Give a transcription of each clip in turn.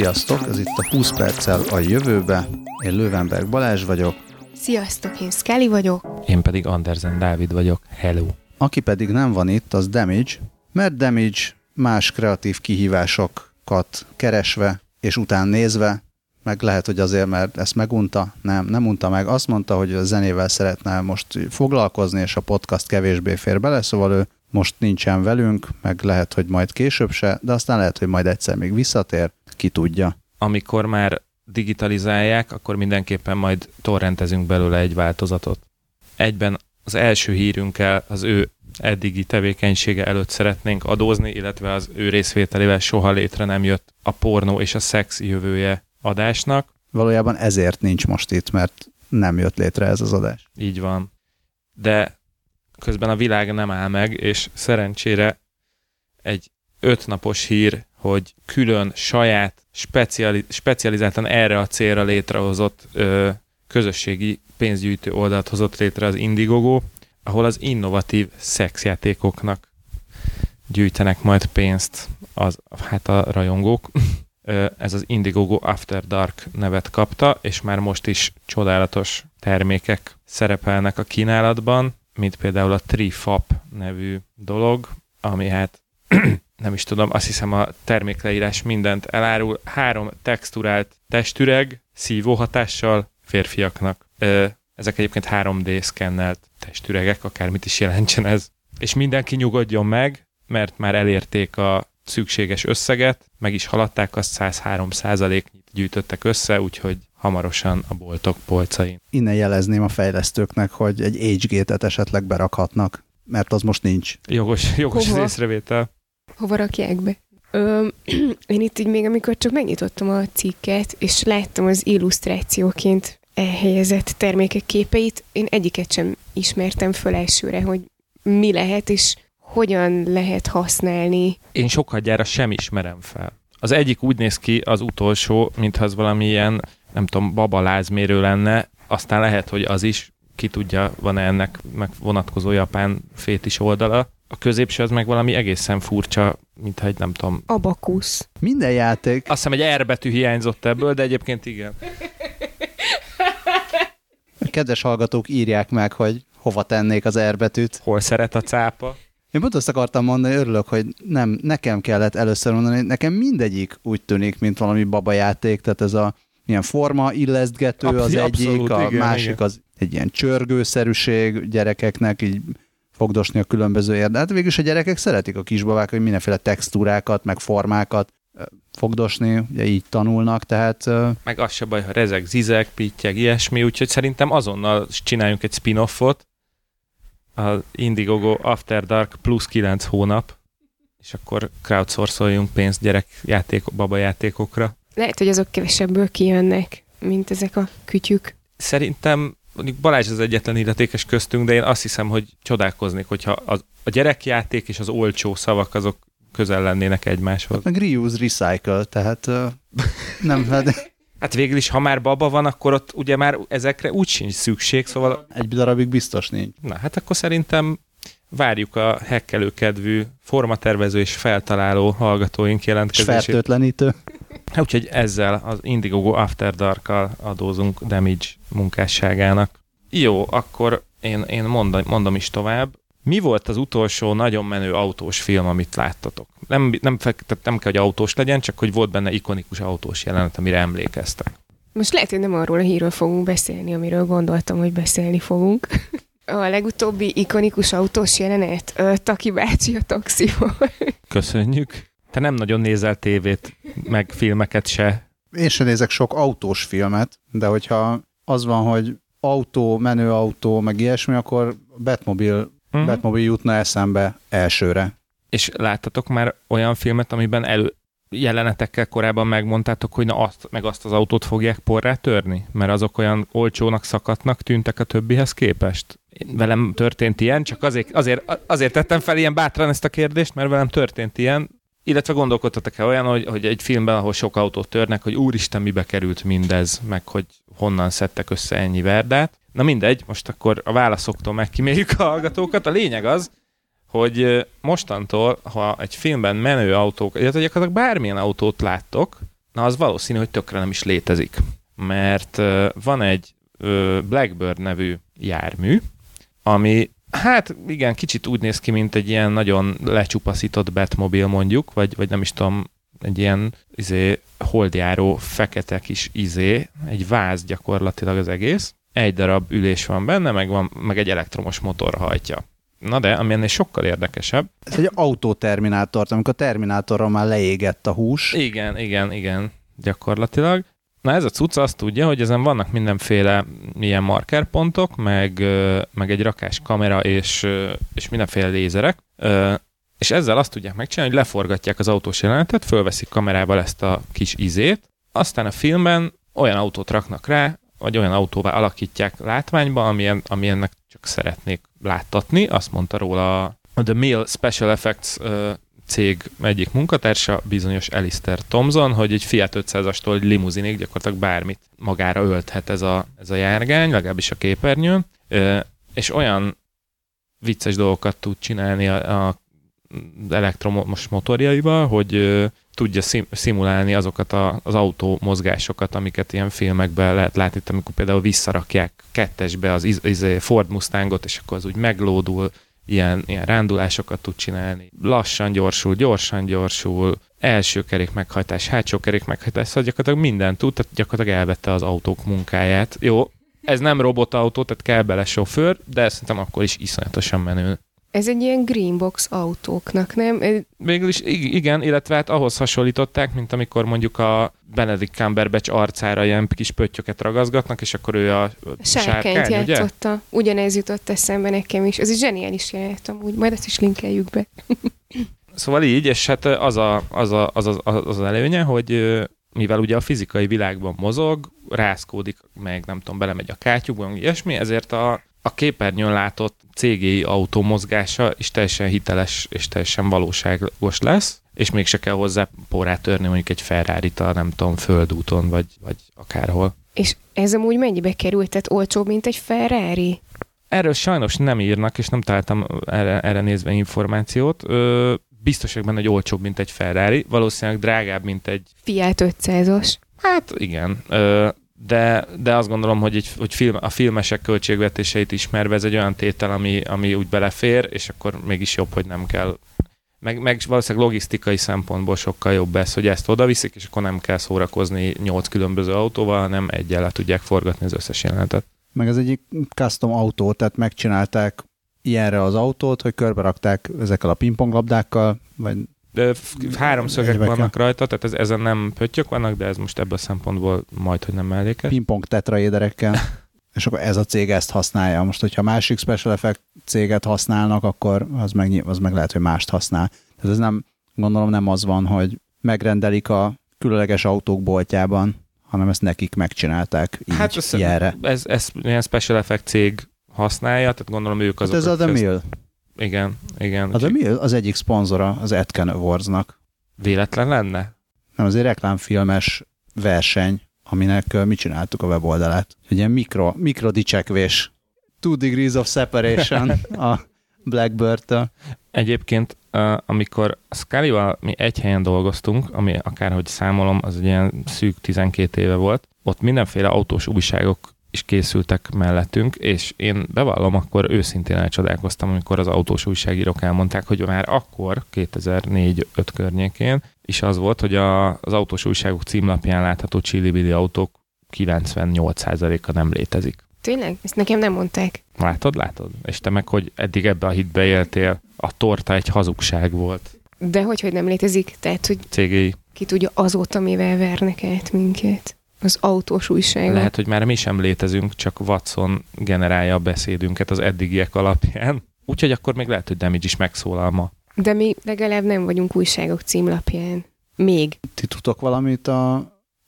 Sziasztok, ez itt a 20 perccel a jövőbe. Én Lővenberg Balázs vagyok. Sziasztok, én Skelly vagyok. Én pedig Andersen Dávid vagyok. Hello. Aki pedig nem van itt, az Damage, mert Damage más kreatív kihívásokat keresve és után nézve, meg lehet, hogy azért, mert ezt megunta, nem, nem unta meg, azt mondta, hogy a zenével szeretne most foglalkozni, és a podcast kevésbé fér bele, szóval ő most nincsen velünk, meg lehet, hogy majd később se, de aztán lehet, hogy majd egyszer még visszatér, ki tudja. Amikor már digitalizálják, akkor mindenképpen majd torrentezünk belőle egy változatot. Egyben az első hírünkkel az ő eddigi tevékenysége előtt szeretnénk adózni, illetve az ő részvételével soha létre nem jött a pornó és a szex jövője adásnak. Valójában ezért nincs most itt, mert nem jött létre ez az adás. Így van. De közben a világ nem áll meg, és szerencsére egy ötnapos hír, hogy külön saját, speciali, specializáltan erre a célra létrehozott ö, közösségi pénzgyűjtő oldalt hozott létre az Indiegogo, ahol az innovatív szexjátékoknak gyűjtenek majd pénzt az, hát a rajongók. Ez az Indiegogo After Dark nevet kapta, és már most is csodálatos termékek szerepelnek a kínálatban, mint például a Trifap nevű dolog, ami hát nem is tudom, azt hiszem a termékleírás mindent elárul. Három texturált testüreg, szívóhatással férfiaknak. Ezek egyébként 3D szkennelt testüregek, akármit is jelentsen ez. És mindenki nyugodjon meg, mert már elérték a szükséges összeget, meg is haladták, azt 103 százaléknyit gyűjtöttek össze, úgyhogy hamarosan a boltok polcain. Innen jelezném a fejlesztőknek, hogy egy HG-et esetleg berakhatnak, mert az most nincs. Jogos, jogos az észrevétel. Hova rakják be? Ö, én itt így még, amikor csak megnyitottam a cikket, és láttam az illusztrációként elhelyezett termékek képeit, én egyiket sem ismertem föl elsőre, hogy mi lehet, és hogyan lehet használni. Én sokat gyára sem ismerem fel. Az egyik úgy néz ki, az utolsó, mintha az valamilyen, nem tudom, babalázmérő lenne, aztán lehet, hogy az is, ki tudja, van-e ennek meg vonatkozó japán fétis oldala. A középső az meg valami egészen furcsa, mintha egy nem tudom... Abakusz. Minden játék. Azt hiszem egy R betű hiányzott ebből, de egyébként igen. Kedves hallgatók írják meg, hogy hova tennék az R betűt. Hol szeret a cápa? Én pont azt akartam mondani, örülök, hogy nem, nekem kellett először mondani, nekem mindegyik úgy tűnik, mint valami babajáték, tehát ez a ilyen forma illesztgető az Abszolút, egyik, a igen, másik igen. az egy ilyen csörgőszerűség gyerekeknek, így fogdosni a különböző érdeket. Hát végülis a gyerekek szeretik a kisbabák, hogy mindenféle textúrákat, meg formákat fogdosni, ugye így tanulnak, tehát... Meg az se baj, ha rezeg, zizek, pittyeg, ilyesmi, úgyhogy szerintem azonnal csináljunk egy spin-offot, az Indiegogo After Dark plusz 9 hónap, és akkor crowdsourcoljunk pénzt gyerek játék, baba játékokra. Lehet, hogy azok kevesebből kijönnek, mint ezek a kütyük. Szerintem mondjuk Balázs az egyetlen illetékes köztünk, de én azt hiszem, hogy csodálkoznék, hogyha az, a gyerekjáték és az olcsó szavak azok közel lennének egymáshoz. Hát meg reuse, recycle, tehát uh, nem, hát... Hát végül is, ha már baba van, akkor ott ugye már ezekre úgy sincs szükség, szóval... Egy darabig biztos nincs. Na, hát akkor szerintem várjuk a hekkelőkedvű formatervező és feltaláló hallgatóink jelentkezését. És fertőtlenítő. Hát, úgyhogy ezzel az Indiegogo After Dark-kal adózunk Damage munkásságának. Jó, akkor én, én mondom, mondom is tovább. Mi volt az utolsó nagyon menő autós film, amit láttatok? Nem, nem, nem kell, hogy autós legyen, csak hogy volt benne ikonikus autós jelenet, amire emlékeztek. Most lehet, hogy nem arról a hírről fogunk beszélni, amiről gondoltam, hogy beszélni fogunk. A legutóbbi ikonikus autós jelenet, Taki bácsi a taxiból. Köszönjük. Te nem nagyon nézel tévét, meg filmeket se. Én sem nézek sok autós filmet, de hogyha az van, hogy autó, menő autó, meg ilyesmi, akkor Batmobile uh-huh. Batmobile jutna eszembe elsőre. És láttatok már olyan filmet, amiben elő, jelenetekkel korábban megmondtátok, hogy na azt, meg azt az autót fogják porrá törni? Mert azok olyan olcsónak szakadnak tűntek a többihez képest? Velem történt ilyen, csak azért, azért, azért tettem fel ilyen bátran ezt a kérdést, mert velem történt ilyen, illetve gondolkodtatok-e olyan, hogy, hogy egy filmben, ahol sok autót törnek, hogy úristen, mibe került mindez, meg hogy honnan szedtek össze ennyi verdát. Na mindegy, most akkor a válaszoktól megkíméljük a hallgatókat. A lényeg az, hogy mostantól, ha egy filmben menő autók, illetve gyakorlatilag bármilyen autót láttok, na az valószínű, hogy tökre nem is létezik. Mert van egy Blackbird nevű jármű, ami hát igen, kicsit úgy néz ki, mint egy ilyen nagyon lecsupaszított Batmobil mondjuk, vagy, vagy nem is tudom, egy ilyen izé, holdjáró fekete kis izé, egy váz gyakorlatilag az egész. Egy darab ülés van benne, meg, van, meg egy elektromos motor hajtja. Na de, ami ennél sokkal érdekesebb. Ez egy autóterminátor, amikor a terminátorra már leégett a hús. Igen, igen, igen, gyakorlatilag. Na ez a cucc azt tudja, hogy ezen vannak mindenféle ilyen markerpontok, meg, meg egy rakás kamera és, és mindenféle lézerek, és ezzel azt tudják megcsinálni, hogy leforgatják az autós jelenetet, fölveszik kamerával ezt a kis izét, aztán a filmben olyan autót raknak rá, vagy olyan autóvá alakítják látványba, amilyen, amilyennek csak szeretnék láttatni. Azt mondta róla a The Mill Special Effects cég egyik munkatársa, bizonyos Alistair Thomson, hogy egy Fiat 500-astól egy limuzinig gyakorlatilag bármit magára ölthet ez a, ez a járgány, legalábbis a képernyőn, és olyan vicces dolgokat tud csinálni a, a elektromos motorjaival, hogy tudja szim- szimulálni azokat a, az autó mozgásokat, amiket ilyen filmekben lehet látni, amikor például visszarakják kettesbe az iz- iz- Ford Mustangot, és akkor az úgy meglódul, ilyen, ilyen rándulásokat tud csinálni. Lassan gyorsul, gyorsan gyorsul, első kerék meghajtás, hátsó kerék meghajtás, szóval gyakorlatilag mindent tud, tehát gyakorlatilag elvette az autók munkáját. Jó, ez nem robotautó, tehát kell bele sofőr, de szerintem akkor is iszonyatosan menő. Ez egy ilyen greenbox autóknak, nem? Végül is igen, illetve hát ahhoz hasonlították, mint amikor mondjuk a Benedict Cumberbatch arcára ilyen kis pöttyöket ragazgatnak, és akkor ő a sárkány, játszotta. Ugye? Ugyanez jutott eszembe nekem is. Ez egy zseniális jelenet amúgy, majd ezt is linkeljük be. szóval így, és hát az a, az, a, az, a, az, az előnye, hogy mivel ugye a fizikai világban mozog, rászkódik, meg nem tudom, belemegy a kátyukban, ilyesmi, ezért a, a képernyőn látott CGI autó mozgása is teljesen hiteles és teljesen valóságos lesz, és mégse kell hozzá porrát törni mondjuk egy ferrari a nem tudom, földúton, vagy, vagy akárhol. És ez amúgy mennyibe került? Tehát olcsóbb, mint egy Ferrari? Erről sajnos nem írnak, és nem találtam erre, erre nézve információt. Ö, biztos vagyok benne, hogy olcsóbb, mint egy Ferrari. Valószínűleg drágább, mint egy... Fiat 500-os. Hát igen. Ö, de, de azt gondolom, hogy, egy, hogy film, a filmesek költségvetéseit ismerve ez egy olyan tétel, ami, ami úgy belefér, és akkor mégis jobb, hogy nem kell meg, meg valószínűleg logisztikai szempontból sokkal jobb ez, hogy ezt oda viszik, és akkor nem kell szórakozni nyolc különböző autóval, hanem egyel le tudják forgatni az összes jelenetet. Meg ez egyik custom autó, tehát megcsinálták ilyenre az autót, hogy körbe rakták ezekkel a pingponglabdákkal, vagy de háromszögek vannak rajta, tehát ez, ezen nem pöttyök vannak, de ez most ebből a szempontból majd, hogy nem mellékes. Pingpong tetraéderekkel. és akkor ez a cég ezt használja. Most, hogyha másik special effect céget használnak, akkor az meg, az meg lehet, hogy mást használ. Tehát ez nem, gondolom nem az van, hogy megrendelik a különleges autók boltjában, hanem ezt nekik megcsinálták így hát ez, ilyenre. Ez, ez ilyen special effect cég használja, tehát gondolom ők azok. Hát ez a The Mill. Igen, igen. A The Mill az egyik szponzora az Etken Awards-nak. Véletlen lenne? Nem, az egy reklámfilmes verseny, aminek mi csináltuk a weboldalát. Egy ilyen mikro, mikro dicsekvés. Two degrees of separation a Blackbird-től. Egyébként, amikor a scully mi egy helyen dolgoztunk, ami akárhogy számolom, az egy ilyen szűk 12 éve volt, ott mindenféle autós újságok is készültek mellettünk, és én bevallom, akkor őszintén elcsodálkoztam, amikor az autós újságírók elmondták, hogy már akkor, 2004-5 környékén, is az volt, hogy a, az autós újságok címlapján látható csillibili autók 98%-a nem létezik. Tényleg? Ezt nekem nem mondták. Látod, látod? És te meg, hogy eddig ebbe a hitbe éltél, a torta egy hazugság volt. De hogy, hogy nem létezik? Tehát, hogy CGI. ki tudja azóta, mivel vernek át minket. Az autós újság. Lehet, hogy már mi sem létezünk, csak Watson generálja a beszédünket az eddigiek alapján. Úgyhogy akkor még lehet, hogy Damage is megszólal ma. De mi legalább nem vagyunk újságok címlapján. Még. Ti tudtok valamit a,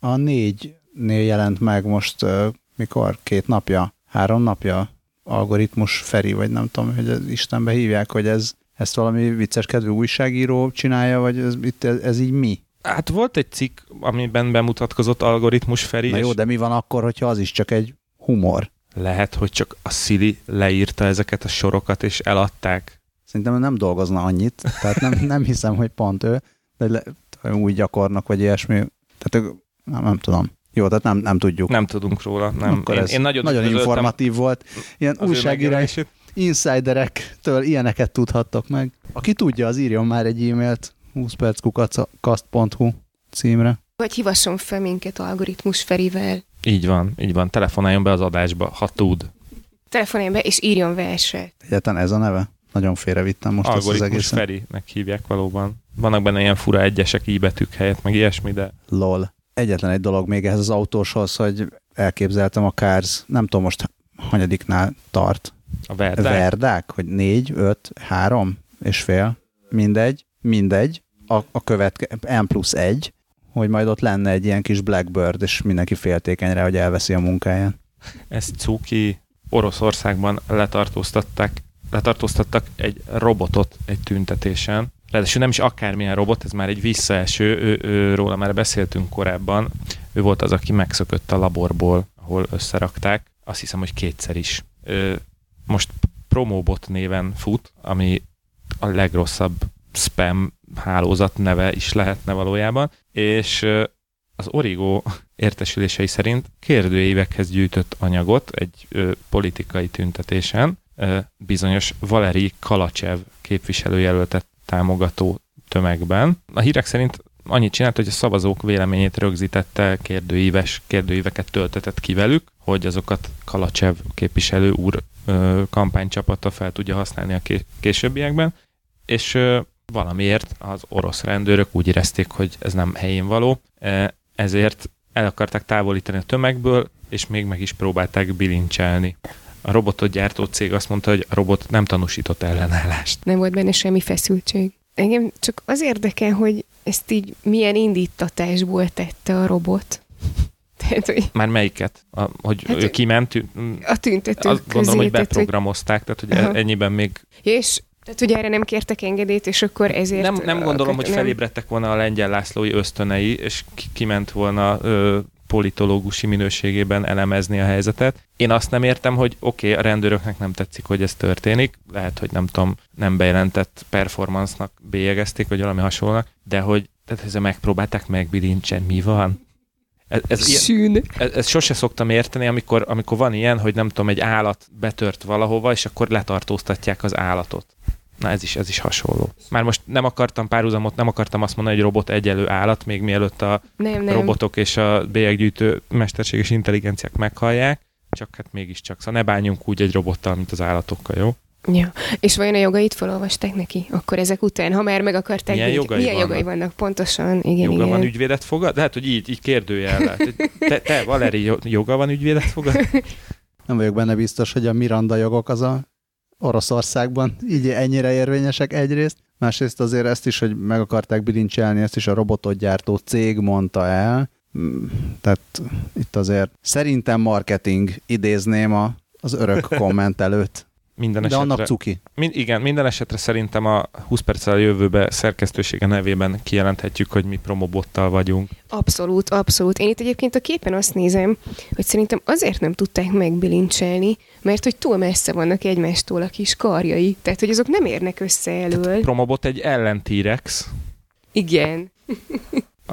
a négynél jelent meg most uh, mikor? Két napja? Három napja? Algoritmus Feri, vagy nem tudom, hogy ez Istenbe hívják, hogy ez ezt valami vicces kedvű újságíró csinálja, vagy ez, itt, ez, ez így mi? Hát volt egy cikk, amiben bemutatkozott algoritmus Feri. Na jó, de mi van akkor, hogyha az is csak egy humor? Lehet, hogy csak a Siri leírta ezeket a sorokat, és eladták. Szerintem nem dolgozna annyit, tehát nem, nem hiszem, hogy pont ő, de le, új gyakornak, vagy ilyesmi. Tehát nem, nem tudom. Jó, tehát nem, nem tudjuk. Nem tudunk róla. Nem. Akkor én, ez én nagyon, nagyon informatív volt. Ilyen újságírás insiderektől ilyeneket tudhattok meg. Aki tudja, az írjon már egy e-mailt 20 perckukacast.hu címre. Vagy hívasson fel minket algoritmus Ferivel. Így van, így van. Telefonáljon be az adásba, ha tud. Telefonáljon be, és írjon verset. Egyáltalán ez a neve? Nagyon félrevittem most Algoritmus ezt az egészet. Ferinek hívják valóban. Vannak benne ilyen fura egyesek íbetűk helyett, meg ilyesmi, de... Lol. Egyetlen egy dolog még ehhez az autóshoz, hogy elképzeltem a Cars, nem tudom most hanyadiknál tart. A verdák? Verdák, hogy négy, öt, három és fél, mindegy, mindegy, a, a követke, M plusz egy, hogy majd ott lenne egy ilyen kis Blackbird, és mindenki féltékeny rá, hogy elveszi a munkáját. Ez cuki. Oroszországban letartóztatták, letartóztattak egy robotot egy tüntetésen. Ráadásul nem is akármilyen robot, ez már egy visszaeső, ő, ő, róla már beszéltünk korábban. Ő volt az, aki megszökött a laborból, ahol összerakták. Azt hiszem, hogy kétszer is. Ő most Promobot néven fut, ami a legrosszabb spam hálózat neve is lehetne valójában, és az Origo értesülései szerint kérdőívekhez gyűjtött anyagot egy politikai tüntetésen bizonyos Valeri Kalacsev képviselőjelöltet támogató tömegben. A hírek szerint annyit csinált, hogy a szavazók véleményét rögzítette, kérdőíves kérdőíveket töltetett ki velük, hogy azokat Kalacsev képviselő úr ö, kampánycsapata fel tudja használni a későbbiekben, és valamiért az orosz rendőrök úgy érezték, hogy ez nem helyén való, e, ezért el akarták távolítani a tömegből, és még meg is próbálták bilincselni. A robotot gyártó cég azt mondta, hogy a robot nem tanúsított ellenállást. Nem volt benne semmi feszültség. Engem csak az érdekel, hogy ezt így milyen indítatásból tette a robot. Tehát, hogy... Már melyiket? A, hogy hát, ő kiment? A tüntetők Azt közé, gondolom, hogy beprogramozták, tehát hogy Aha. ennyiben még... És tehát, hogy erre nem kértek engedélyt, és akkor ezért... Nem, nem gondolom, hogy felébredtek volna a lengyel Lászlói ösztönei, és kiment volna ö, politológusi minőségében elemezni a helyzetet. Én azt nem értem, hogy oké, okay, a rendőröknek nem tetszik, hogy ez történik, lehet, hogy nem tudom, nem bejelentett performance-nak bélyegezték, vagy valami hasonlónak, de hogy tehát ezzel megpróbálták megbilincsen, mi van? Ez, ez, ilyen, ez, ez sose szoktam érteni, amikor, amikor van ilyen, hogy nem tudom, egy állat betört valahova, és akkor letartóztatják az állatot. Na ez is, ez is hasonló. Már most nem akartam párhuzamot, nem akartam azt mondani, hogy robot egyelő állat, még mielőtt a nem, nem. robotok és a bélyeggyűjtő mesterséges intelligenciák meghallják, csak hát mégiscsak. Szóval ne bánjunk úgy egy robottal, mint az állatokkal, jó? Ja. És vajon a jogait felolvasták neki? Akkor ezek után, ha már meg akarták... Milyen jogai, milyen vannak? jogai vannak? Pontosan, igen, Joga igen. van ügyvédet fogad? Lehet, hogy így, így kérdőjel Te, te, Valeri, joga van ügyvédet fogad? Nem vagyok benne biztos, hogy a Miranda jogok az a Oroszországban. Így ennyire érvényesek egyrészt, másrészt azért ezt is, hogy meg akarták bilincselni, ezt is a robotot gyártó cég mondta el, mm, tehát itt azért szerintem marketing idézném a, az örök komment előtt. Minden De annak cuki. Min, igen, minden esetre szerintem a 20 perccel a jövőbe szerkesztősége nevében kijelenthetjük, hogy mi promobottal vagyunk. Abszolút, abszolút. Én itt egyébként a képen azt nézem, hogy szerintem azért nem tudták megbilincselni, mert hogy túl messze vannak egymástól a kis karjai. Tehát, hogy azok nem érnek össze elől. Tehát promobot egy ellentírex. Igen.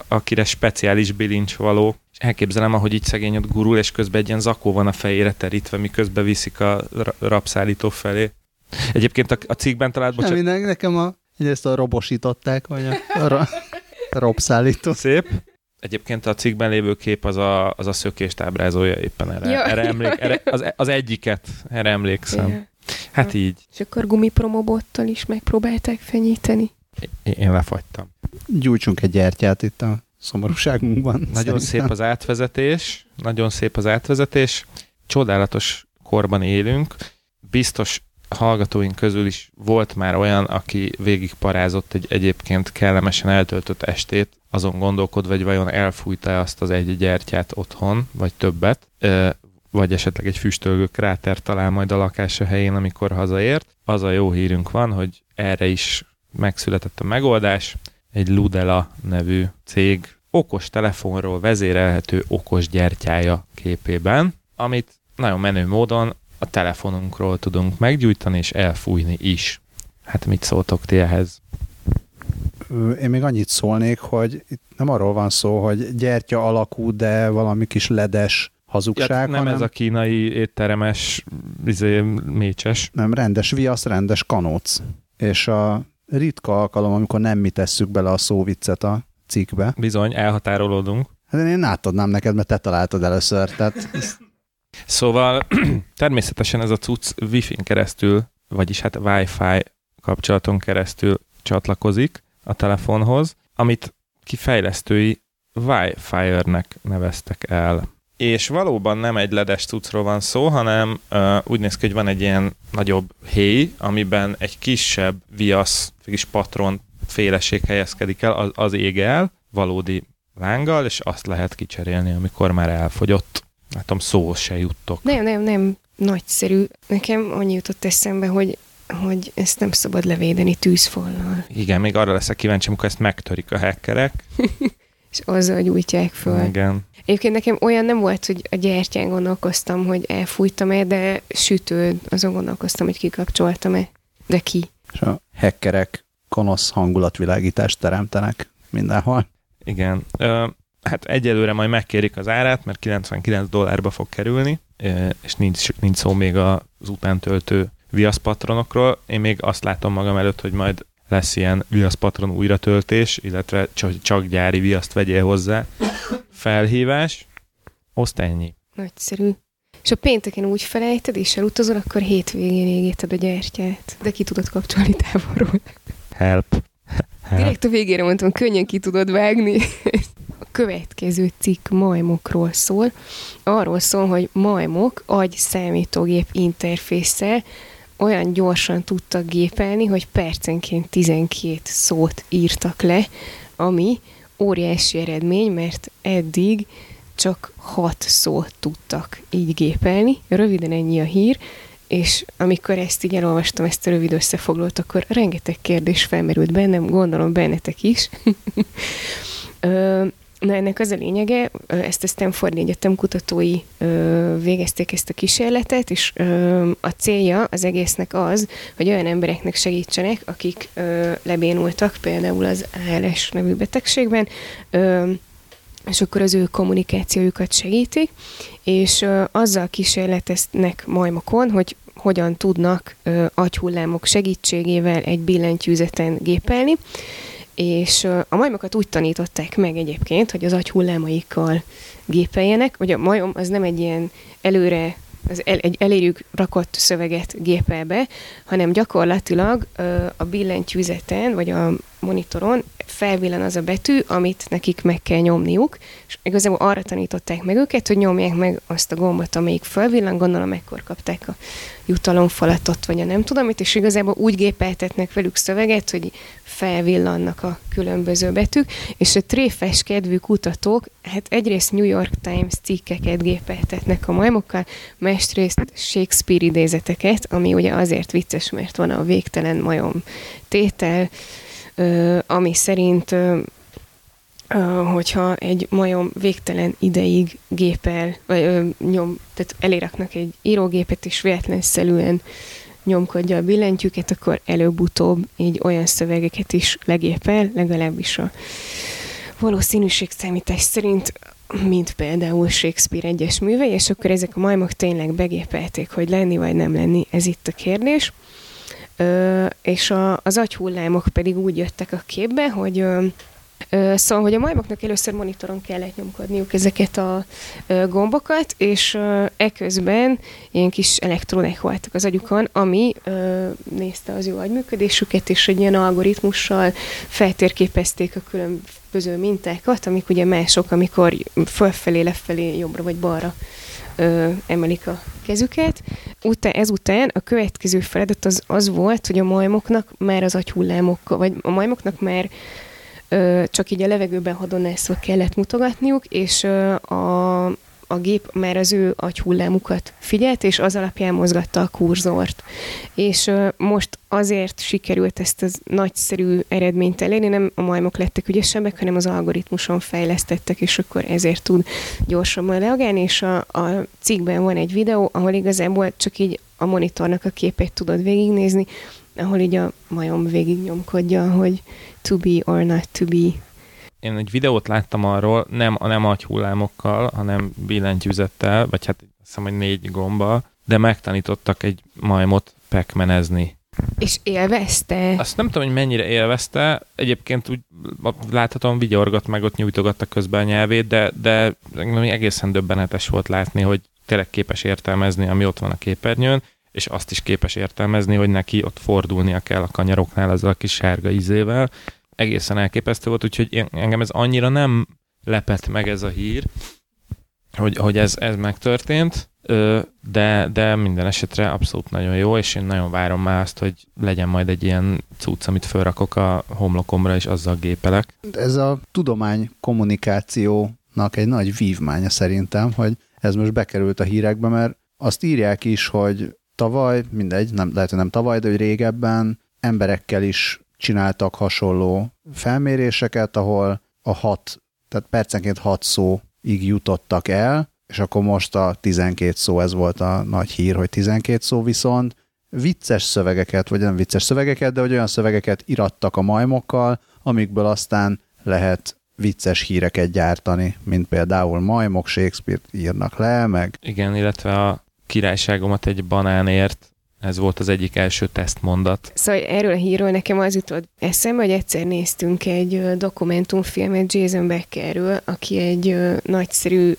akire speciális bilincs való. Elképzelem, ahogy így szegény ott gurul, és közben egy ilyen zakó van a fejére terítve, miközben viszik a rapszállító felé. Egyébként a, a cikkben talált, bocsánat... Nem, nekem a, ezt a robosították, vagy a, a, ra, a robszállító. Szép. Egyébként a cikkben lévő kép az a, az a szökést ábrázolja éppen erre. Ja. erre, emlék, erre az, az egyiket, erre emlékszem. Ja. Hát ja. így. És akkor gumipromobottal is megpróbálták fenyíteni. Én, én lefagytam. Gyújtsunk egy gyertyát itt a szomorúságunkban. Nagyon szerintem. szép az átvezetés, nagyon szép az átvezetés. Csodálatos korban élünk. Biztos hallgatóink közül is volt már olyan, aki végig parázott egy egyébként kellemesen eltöltött estét, azon gondolkodva, hogy vajon elfújta azt az egy gyertyát otthon, vagy többet, vagy esetleg egy füstölgő kráter talál majd a lakása helyén, amikor hazaért. Az a jó hírünk van, hogy erre is megszületett a megoldás. Egy Ludela nevű cég okos telefonról vezérelhető okos gyertyája képében, amit nagyon menő módon a telefonunkról tudunk meggyújtani és elfújni is. Hát mit szóltok ti ehhez? én még annyit szólnék, hogy itt nem arról van szó, hogy gyertya alakú, de valami kis ledes hazugság. Ja, nem hanem, ez a kínai étteremes, izé, mécses. Nem, rendes viasz, rendes kanóc. És a ritka alkalom, amikor nem mi tesszük bele a szóviccet a cikkbe. Bizony, elhatárolódunk. Hát én átadnám neked, mert te találtad először. Tehát... Szóval természetesen ez a cucc Wi-Fi-n keresztül, vagyis hát Wi-Fi kapcsolaton keresztül csatlakozik a telefonhoz, amit kifejlesztői Wi-Fi-nek neveztek el. És valóban nem egy ledes cuccról van szó, hanem uh, úgy néz ki, hogy van egy ilyen nagyobb héj, amiben egy kisebb viasz, kis patron féleség helyezkedik el, az, az ég el, valódi lánggal, és azt lehet kicserélni, amikor már elfogyott. Látom, szóhoz se juttok. Nem, nem, nem. Nagyszerű. Nekem annyi jutott eszembe, hogy hogy ezt nem szabad levédeni tűzfallal. Igen, még arra leszek kíváncsi, amikor ezt megtörik a hackerek. és azzal gyújtják föl. Igen. Egyébként nekem olyan nem volt, hogy a gyertyán gondolkoztam, hogy elfújtam-e, de sütő, azon gondolkoztam, hogy kikapcsoltam-e. De ki? És a hackerek konosz hangulatvilágítást teremtenek mindenhol. Igen. Ö, hát egyelőre majd megkérik az árát, mert 99 dollárba fog kerülni, és nincs, nincs szó még az utántöltő viaszpatronokról. Én még azt látom magam előtt, hogy majd lesz ilyen viaszpatron újratöltés, illetve csak, csak gyári viaszt vegyél hozzá felhívás. Oszt ennyi. Nagyszerű. És a pénteken úgy felejted, és elutazol, akkor hétvégén égíted a gyertyát. De ki tudod kapcsolni távolról. Help. Help. Direkt a végére mondtam, könnyen ki tudod vágni. A következő cikk majmokról szól. Arról szól, hogy majmok agy számítógép interfésszel olyan gyorsan tudtak gépelni, hogy percenként 12 szót írtak le, ami óriási eredmény, mert eddig csak 6 szót tudtak így gépelni. Röviden ennyi a hír, és amikor ezt így elolvastam, ezt a rövid összefoglalót, akkor rengeteg kérdés felmerült bennem, gondolom bennetek is. Na ennek az a lényege, ezt a Stanford Egyetem kutatói végezték ezt a kísérletet, és a célja az egésznek az, hogy olyan embereknek segítsenek, akik lebénultak például az ALS nevű betegségben, és akkor az ő kommunikációjukat segítik, és azzal kísérleteznek majmokon, hogy hogyan tudnak agyhullámok segítségével egy billentyűzeten gépelni, és a majmokat úgy tanították meg egyébként, hogy az agy hullámaikkal gépeljenek, hogy a majom az nem egy ilyen előre az el, egy elérjük rakott szöveget gépel be, hanem gyakorlatilag a billentyűzeten, vagy a monitoron felvillan az a betű, amit nekik meg kell nyomniuk, és igazából arra tanították meg őket, hogy nyomják meg azt a gombot, amelyik felvillan, gondolom ekkor kapták a jutalomfalatot, vagy a nem tudom mit, és igazából úgy gépeltetnek velük szöveget, hogy felvillannak a különböző betűk, és a tréfes kedvű kutatók, hát egyrészt New York Times cikkeket gépeltetnek a majmokkal, másrészt Shakespeare idézeteket, ami ugye azért vicces, mert van a végtelen majom tétel, ami szerint hogyha egy majom végtelen ideig gépel, vagy nyom, tehát eléraknak egy írógépet, és véletlenszerűen nyomkodja a billentyűket, akkor előbb-utóbb így olyan szövegeket is legépel, legalábbis a valószínűség számítás szerint, mint például Shakespeare egyes művei, és akkor ezek a majmok tényleg begépelték, hogy lenni vagy nem lenni, ez itt a kérdés. Ö, és a, az agyhullámok pedig úgy jöttek a képbe, hogy ö, Szóval, hogy a majmoknak először monitoron kellett nyomkodniuk ezeket a gombokat, és eközben ilyen kis elektronák voltak az agyukon, ami nézte az ő agyműködésüket, és egy ilyen algoritmussal feltérképezték a különböző mintákat, amik ugye mások, amikor fölfelé, lefelé, jobbra vagy balra emelik a kezüket. Után, ezután a következő feladat az, az volt, hogy a majmoknak már az agyhullámokkal, vagy a majmoknak már csak így a levegőben hadonászva kellett mutogatniuk, és a a gép már az ő agyhullámukat figyelt, és az alapján mozgatta a kurzort. És most azért sikerült ezt az nagyszerű eredményt elérni, nem a majmok lettek ügyesebbek, hanem az algoritmuson fejlesztettek, és akkor ezért tud gyorsabban reagálni, és a, a cikkben van egy videó, ahol igazából csak így a monitornak a képét tudod végignézni, ahol így a majom végignyomkodja, hogy to be or not to be. Én egy videót láttam arról, nem, nem agyhullámokkal, hanem billentyűzettel, vagy hát azt hiszem, hogy négy gomba, de megtanítottak egy majmot pekmenezni. És élvezte? Azt nem tudom, hogy mennyire élvezte. Egyébként úgy láthatóan vigyorgott meg, ott nyújtogatta közben a nyelvét, de, de egészen döbbenetes volt látni, hogy tényleg képes értelmezni, ami ott van a képernyőn, és azt is képes értelmezni, hogy neki ott fordulnia kell a kanyaroknál azzal a kis sárga ízével. Egészen elképesztő volt, úgyhogy engem ez annyira nem lepett meg ez a hír, hogy, hogy ez, ez megtörtént, de, de minden esetre abszolút nagyon jó, és én nagyon várom már azt, hogy legyen majd egy ilyen cucc, amit felrakok a homlokomra, és azzal gépelek. Ez a tudomány kommunikációnak egy nagy vívmánya szerintem, hogy ez most bekerült a hírekbe, mert azt írják is, hogy tavaly, mindegy, nem, lehet, hogy nem tavaly, de hogy régebben emberekkel is csináltak hasonló felméréseket, ahol a hat, tehát percenként hat szóig jutottak el, és akkor most a 12 szó, ez volt a nagy hír, hogy 12 szó viszont vicces szövegeket, vagy nem vicces szövegeket, de hogy olyan szövegeket irattak a majmokkal, amikből aztán lehet vicces híreket gyártani, mint például majmok Shakespeare-t írnak le, meg... Igen, illetve a királyságomat egy banánért, ez volt az egyik első tesztmondat. Szóval erről a hírról nekem az jutott eszembe, hogy egyszer néztünk egy dokumentumfilmet Jason Beckerről, aki egy nagyszerű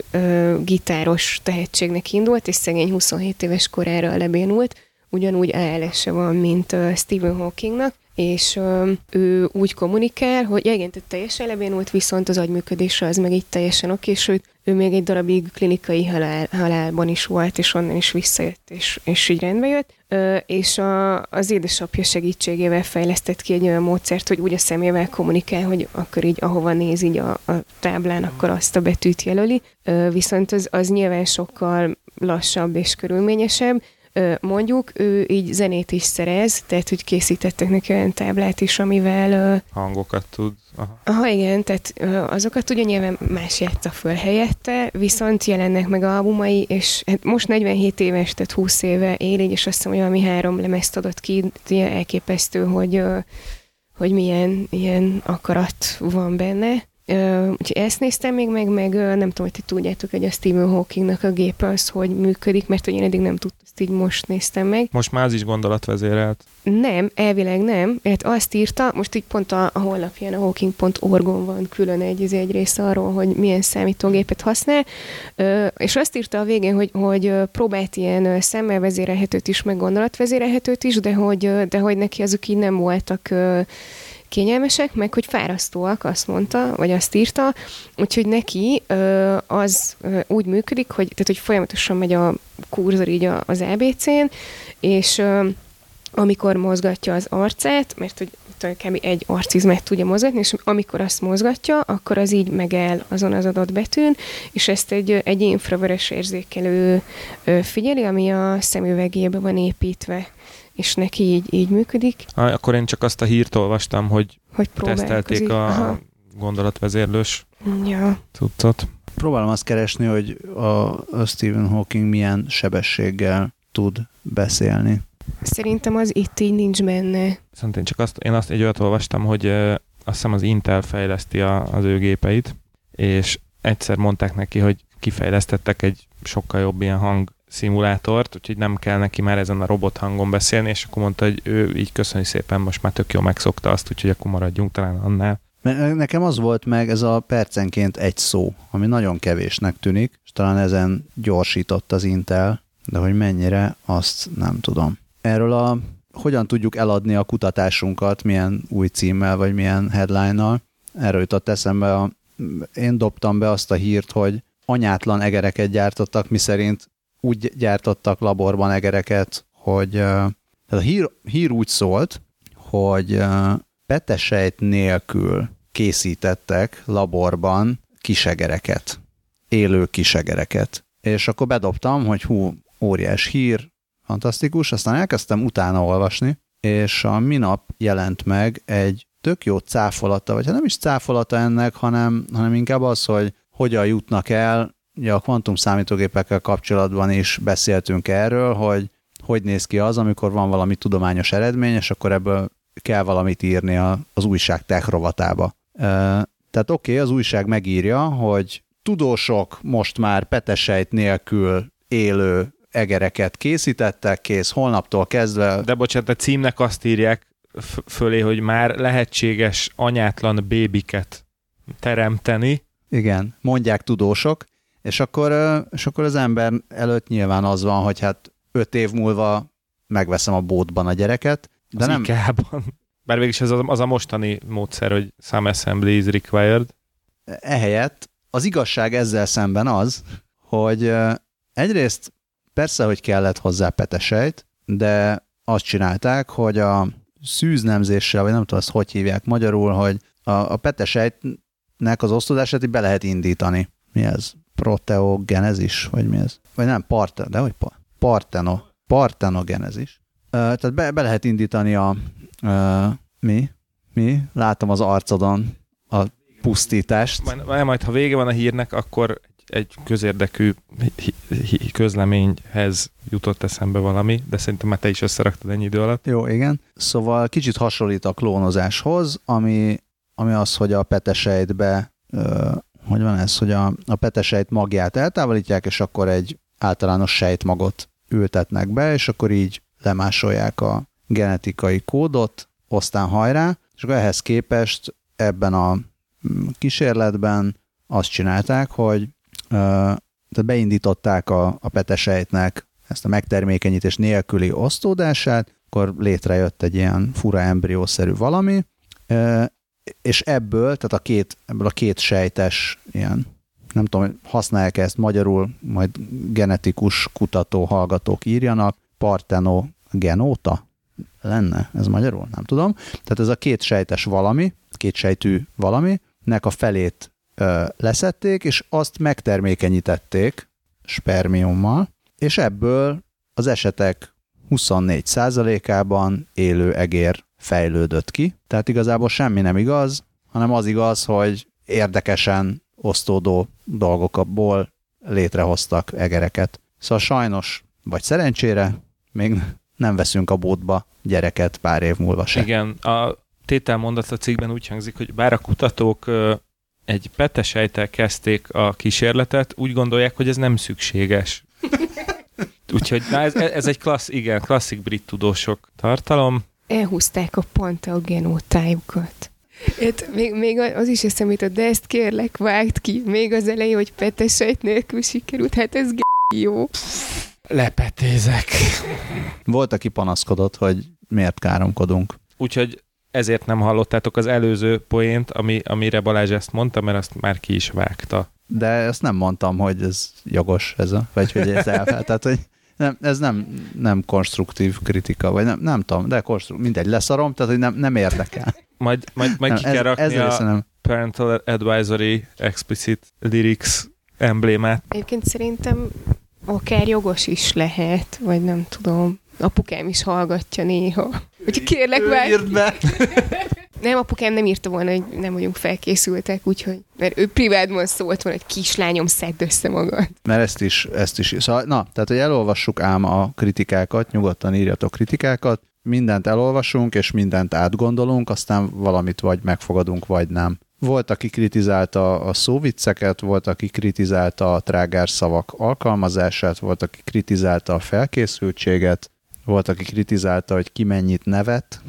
gitáros tehetségnek indult, és szegény 27 éves korára lebénult, ugyanúgy ALS-e van, mint Stephen Hawkingnak, és ö, ő úgy kommunikál, hogy ja, igen, tehát teljesen lebénult, viszont az agyműködése az meg így teljesen oké, és ő, ő még egy darabig klinikai halál, halálban is volt, és onnan is visszajött, és, és így rendbe jött. Ö, és a, az édesapja segítségével fejlesztett ki egy olyan módszert, hogy úgy a szemével kommunikál, hogy akkor így ahova néz így a, a táblán, akkor azt a betűt jelöli. Ö, viszont az, az nyilván sokkal lassabb és körülményesebb, mondjuk ő így zenét is szerez, tehát hogy készítettek neki olyan táblát is, amivel... Hangokat tud. Aha. Aha, igen, tehát azokat tudja nyilván más játsza föl helyette, viszont jelennek meg albumai, és hát most 47 éves, tehát 20 éve él, és azt hiszem, hogy valami három lemezt adott ki, elképesztő, hogy hogy milyen ilyen akarat van benne. Úgyhogy ezt néztem még meg, meg nem tudom, hogy ti tudjátok, hogy a Stephen Hawkingnak a gépe az, hogy működik, mert hogy én eddig nem tudtam, ezt így most néztem meg. Most már az is gondolatvezérelt. Nem, elvileg nem. Hát azt írta, most így pont a, a honlapján, a hawking.org-on van külön egy, egy rész arról, hogy milyen számítógépet használ, és azt írta a végén, hogy, hogy próbált ilyen szemmel vezérelhetőt is, meg gondolatvezérelhetőt is, de hogy, de hogy neki azok így nem voltak kényelmesek, meg hogy fárasztóak, azt mondta, vagy azt írta, úgyhogy neki az úgy működik, hogy, tehát, hogy folyamatosan megy a kurzor így az ABC-n, és amikor mozgatja az arcát, mert hogy kb. egy arcizmet tudja mozgatni, és amikor azt mozgatja, akkor az így megáll azon az adott betűn, és ezt egy, egy infravörös érzékelő figyeli, ami a szemüvegébe van építve és neki így, így működik. Ah, akkor én csak azt a hírt olvastam, hogy, hogy tesztelték a Aha. gondolatvezérlős ja. cuccot. Próbálom azt keresni, hogy a, a Stephen Hawking milyen sebességgel tud beszélni. Szerintem az itt így nincs benne. Viszont én csak azt, én azt egy olyat olvastam, hogy uh, azt hiszem az Intel fejleszti a, az ő gépeit, és egyszer mondták neki, hogy kifejlesztettek egy sokkal jobb ilyen hang szimulátort, úgyhogy nem kell neki már ezen a robot hangon beszélni, és akkor mondta, hogy ő így köszöni szépen, most már tök jó megszokta azt, úgyhogy akkor maradjunk talán annál. Nekem az volt meg ez a percenként egy szó, ami nagyon kevésnek tűnik, és talán ezen gyorsított az Intel, de hogy mennyire, azt nem tudom. Erről a hogyan tudjuk eladni a kutatásunkat, milyen új címmel, vagy milyen headline-nal, erről jutott eszembe, a, én dobtam be azt a hírt, hogy anyátlan egereket gyártottak, miszerint úgy gyártottak laborban egereket, hogy a hír, hír úgy szólt, hogy petesejt nélkül készítettek laborban kisegereket. élő kisegereket. És akkor bedobtam, hogy hú, óriás hír, fantasztikus, aztán elkezdtem utána olvasni, és a minap jelent meg egy tök jó cáfolata, vagy hát nem is cáfolata ennek, hanem, hanem inkább az, hogy hogyan jutnak el, ugye a kvantum számítógépekkel kapcsolatban is beszéltünk erről, hogy hogy néz ki az, amikor van valami tudományos eredmény, és akkor ebből kell valamit írni az újság tech rovatába. Tehát oké, okay, az újság megírja, hogy tudósok most már petesejt nélkül élő egereket készítettek, kész, holnaptól kezdve. De bocsánat, a címnek azt írják fölé, hogy már lehetséges anyátlan bébiket teremteni. Igen, mondják tudósok, és akkor, és akkor az ember előtt nyilván az van, hogy hát öt év múlva megveszem a bótban a gyereket. De az nem... IKEA-ban. Bár végülis ez az, az a mostani módszer, hogy some assembly is required. Ehelyett az igazság ezzel szemben az, hogy egyrészt persze, hogy kellett hozzá petesejt, de azt csinálták, hogy a szűznemzéssel, vagy nem tudom, azt hogy hívják magyarul, hogy a, a petesejtnek az osztódását be lehet indítani. Mi ez? Proteogenezis? Vagy mi ez? Vagy nem, parte, de hogy parteno, partenogenezis. Tehát be, be lehet indítani a, a mi? Mi? Látom az arcodon a pusztítást. Majd, majd ha vége van a hírnek, akkor egy közérdekű közleményhez jutott eszembe valami, de szerintem már te is összeraktad ennyi idő alatt. Jó, igen. Szóval kicsit hasonlít a klónozáshoz, ami, ami az, hogy a petesejtbe, ö, hogy van ez, hogy a, a petesejt magját eltávolítják, és akkor egy általános sejtmagot ültetnek be, és akkor így lemásolják a genetikai kódot, aztán hajrá, és akkor ehhez képest ebben a mm, kísérletben azt csinálták, hogy tehát beindították a, a petesejtnek ezt a megtermékenyítés nélküli osztódását, akkor létrejött egy ilyen fura embriószerű valami, és ebből, tehát a két, ebből a két sejtes ilyen, nem tudom, használják ezt magyarul, majd genetikus kutató hallgatók írjanak, partenogenóta lenne, ez magyarul, nem tudom. Tehát ez a két sejtes valami, két sejtű valami, nek a felét leszették, és azt megtermékenyítették spermiummal, és ebből az esetek 24%-ában élő egér fejlődött ki. Tehát igazából semmi nem igaz, hanem az igaz, hogy érdekesen osztódó dolgokból létrehoztak egereket. Szóval sajnos, vagy szerencsére, még nem veszünk a bótba gyereket pár év múlva se. Igen, a tételmondat a cikkben úgy hangzik, hogy bár a kutatók egy petesejtel kezdték a kísérletet, úgy gondolják, hogy ez nem szükséges. Úgyhogy na ez, ez egy klassz, igen, klasszik brit tudósok tartalom. Elhúzták a panteogenótájukat. Itt még, még az is eszembe jutott, de ezt kérlek, vágd ki. Még az elején, hogy petesejt nélkül sikerült, hát ez g- jó. Lepetézek. Volt, aki panaszkodott, hogy miért káromkodunk. Úgyhogy ezért nem hallottátok az előző poént, ami, amire Balázs ezt mondta, mert azt már ki is vágta. De ezt nem mondtam, hogy ez jogos ez a, vagy hogy ez elfel. Tehát, hogy nem, ez nem, nem konstruktív kritika, vagy nem, nem tudom, de konstruktív, mindegy, leszarom, tehát hogy nem, nem érdekel. Majd, majd, majd nem, ki kell rakni ez, a nem. Parental Advisory Explicit Lyrics emblémát. Egyébként szerintem akár jogos is lehet, vagy nem tudom. Apukám is hallgatja néha. Hogy kérlek meg. be. Nem, apukám nem írta volna, hogy nem vagyunk felkészültek, úgyhogy, mert ő privátban szólt volna, hogy kislányom, szedd össze magad. Mert ezt is, ezt is, szóval, na, tehát, hogy elolvassuk ám a kritikákat, nyugodtan írjatok kritikákat, mindent elolvasunk, és mindent átgondolunk, aztán valamit vagy megfogadunk, vagy nem. Volt, aki kritizálta a szóvicceket, volt, aki kritizálta a trágár szavak alkalmazását, volt, aki kritizálta a felkészültséget, volt, aki kritizálta, hogy ki mennyit nevet.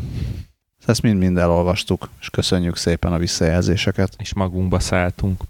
Ezt mind-mind elolvastuk, és köszönjük szépen a visszajelzéseket. És magunkba szálltunk.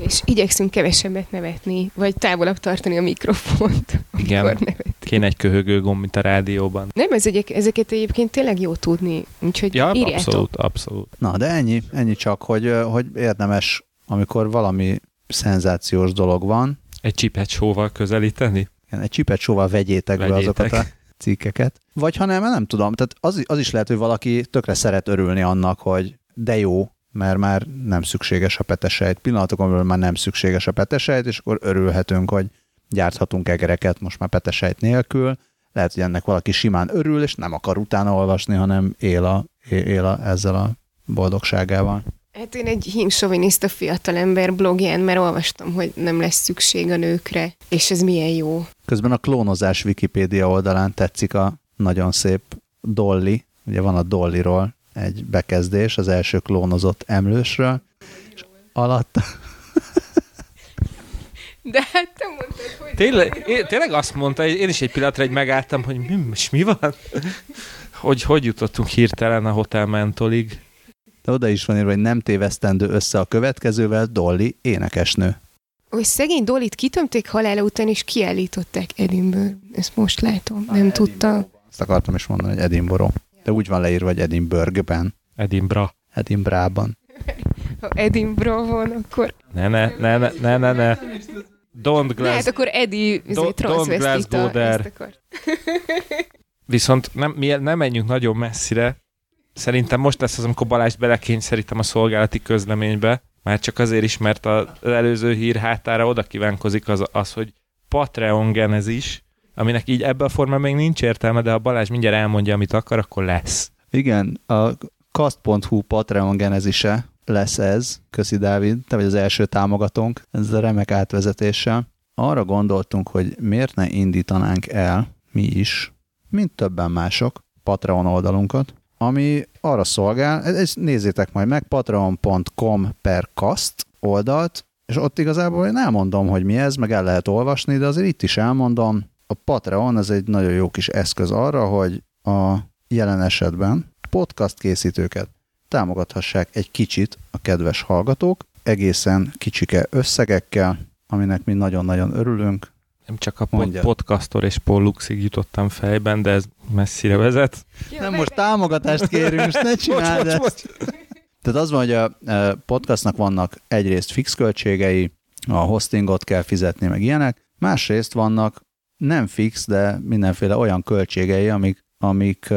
És igyekszünk kevesebbet nevetni, vagy távolabb tartani a mikrofont. Igen, kéne egy köhögő gomb, mint a rádióban. Nem, ez egy, ezeket egyébként tényleg jó tudni, úgyhogy ja, írjátok. abszolút, abszolút. Na, de ennyi, ennyi csak, hogy, hogy érdemes, amikor valami szenzációs dolog van. Egy csipet sóval közelíteni? Igen, egy csipet sóval vegyétek, vegyétek. be azokat a cikkeket. Vagy ha nem, nem tudom. Tehát az, az is lehet, hogy valaki tökre szeret örülni annak, hogy de jó, mert már nem szükséges a petesejt. Pillanatokon belül már nem szükséges a petesejt, és akkor örülhetünk, hogy gyárthatunk egereket most már petesejt nélkül. Lehet, hogy ennek valaki simán örül, és nem akar utána olvasni, hanem él, a, él a, ezzel a boldogságával. Hát én egy hímsoviniszta fiatalember blogján már olvastam, hogy nem lesz szükség a nőkre, és ez milyen jó. Közben a klónozás Wikipédia oldalán tetszik a nagyon szép Dolly, ugye van a Dollyról egy bekezdés, az első klónozott emlősről, és alatt... De hát te mondtad, hogy... Tényleg, én, tényleg azt mondta, én is egy pillanatra egy megálltam, hogy mi, és mi van? Hogy, hogy jutottunk hirtelen a Hotel Mentolig? De oda is van írva, hogy nem tévesztendő össze a következővel, Dolly énekesnő. Hogy szegény Dollyt kitömték halála után, és kiállították Edinburgh. Ezt most látom, nem Edinburgh. tudtam. Azt akartam is mondani, hogy Edinburgh. De úgy van leírva, hogy Edinburghben. Edinburgh. Edinburghban. Ha Edinburgh van, akkor... Ne, ne, ne, ne, ne, ne, ne. Don't glass... Hát akkor Eddie don't, don't glass. Viszont nem, mi nem menjünk nagyon messzire. Szerintem most lesz az, amikor Balást belekényszerítem a szolgálati közleménybe. Már csak azért is, mert az előző hír hátára oda kívánkozik az, az hogy Patreon genezis, aminek így ebben a formában még nincs értelme, de ha Balázs mindjárt elmondja, amit akar, akkor lesz. Igen, a kast.hu Patreon genezise lesz ez. Köszi, Dávid, te vagy az első támogatónk ezzel remek átvezetéssel. Arra gondoltunk, hogy miért ne indítanánk el mi is, mint többen mások, Patreon oldalunkat, ami arra szolgál, ezt nézzétek majd meg, patreon.com per kast oldalt, és ott igazából én elmondom, hogy mi ez, meg el lehet olvasni, de azért itt is elmondom, a Patreon ez egy nagyon jó kis eszköz arra, hogy a jelen esetben podcast készítőket támogathassák egy kicsit a kedves hallgatók, egészen kicsike összegekkel, aminek mi nagyon-nagyon örülünk. Nem csak a Mondja. podcastor és Polluxig jutottam fejben, de ez messzire vezet. Nem, most támogatást kérünk, most ne csináld bocs, bocs, bocs. Tehát az van, hogy a podcastnak vannak egyrészt fix költségei, a hostingot kell fizetni, meg ilyenek, másrészt vannak nem fix, de mindenféle olyan költségei, amik, amik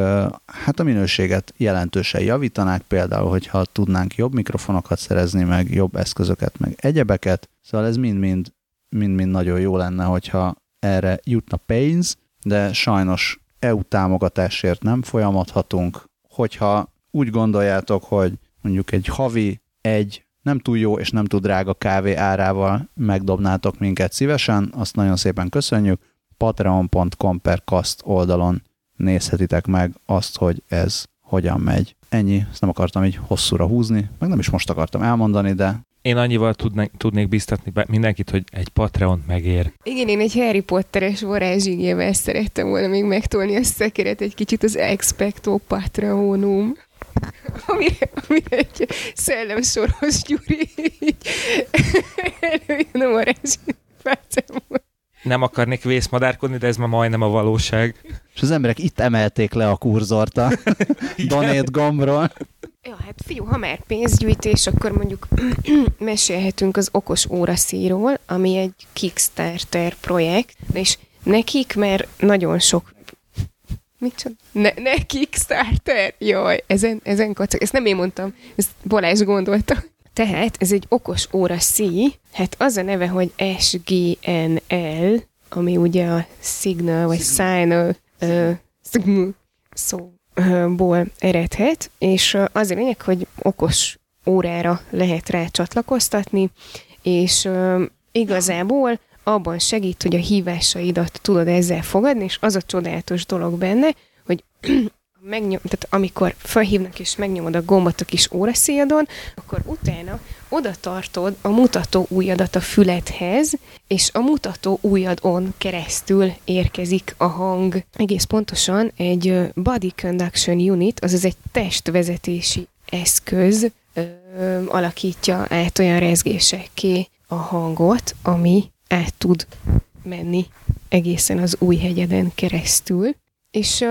hát a minőséget jelentősen javítanák, például, hogyha tudnánk jobb mikrofonokat szerezni, meg jobb eszközöket, meg egyebeket. Szóval ez mind-mind mind-mind nagyon jó lenne, hogyha erre jutna pénz, de sajnos EU támogatásért nem folyamodhatunk. Hogyha úgy gondoljátok, hogy mondjuk egy havi egy nem túl jó és nem túl drága kávé árával megdobnátok minket szívesen, azt nagyon szépen köszönjük patreon.com per kast oldalon nézhetitek meg azt, hogy ez hogyan megy. Ennyi, ezt nem akartam így hosszúra húzni, meg nem is most akartam elmondani, de én annyival tudnék, tudnék biztatni mindenkit, hogy egy Patreon megér. Igen, én egy Harry Potteres varázsigével szerettem volna még megtolni a szekeret egy kicsit az Expecto Patreonum. Amire, amire egy szellemsoros Gyuri így előjön a varázsigével nem akarnék vészmadárkodni, de ez ma majdnem a valóság. És az emberek itt emelték le a kurzort a donét gombról. Ja, hát fiú, ha már pénzgyűjtés, akkor mondjuk mesélhetünk az okos óraszíról, ami egy Kickstarter projekt, és nekik már nagyon sok Mit Ne, ne Kickstarter? Jaj, ezen, ezen kacag. Ezt nem én mondtam, ezt Balázs gondolta. Tehát ez egy okos óra szí, hát az a neve, hogy SGNL, ami ugye a signal, vagy signal, uh, signal szóból eredhet, és az a lényeg, hogy okos órára lehet rá csatlakoztatni, és igazából abban segít, hogy a hívásaidat tudod ezzel fogadni, és az a csodálatos dolog benne, hogy megnyom, tehát amikor felhívnak és megnyomod a gombot a kis óraszíjadon, akkor utána oda tartod a mutató ujjadat a füledhez, és a mutató ujjadon keresztül érkezik a hang. Egész pontosan egy body conduction unit, azaz egy testvezetési eszköz ö, alakítja át olyan rezgésekké a hangot, ami át tud menni egészen az új hegyeden keresztül. És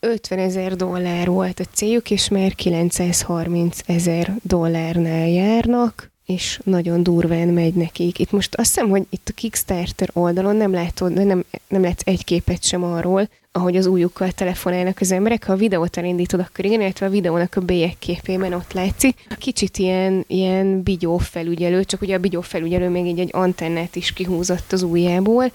50 ezer dollár volt a céljuk, és már 930 ezer dollárnál járnak, és nagyon durván megy nekik. Itt most azt hiszem, hogy itt a Kickstarter oldalon nem látod, nem, nem látsz egy képet sem arról, ahogy az újukkal telefonálnak az emberek. Ha a videót elindítod, akkor igen, illetve a videónak a képében ott látszik. Kicsit ilyen, ilyen bigyó felügyelő, csak ugye a bigyó felügyelő még így egy antennát is kihúzott az ujjából,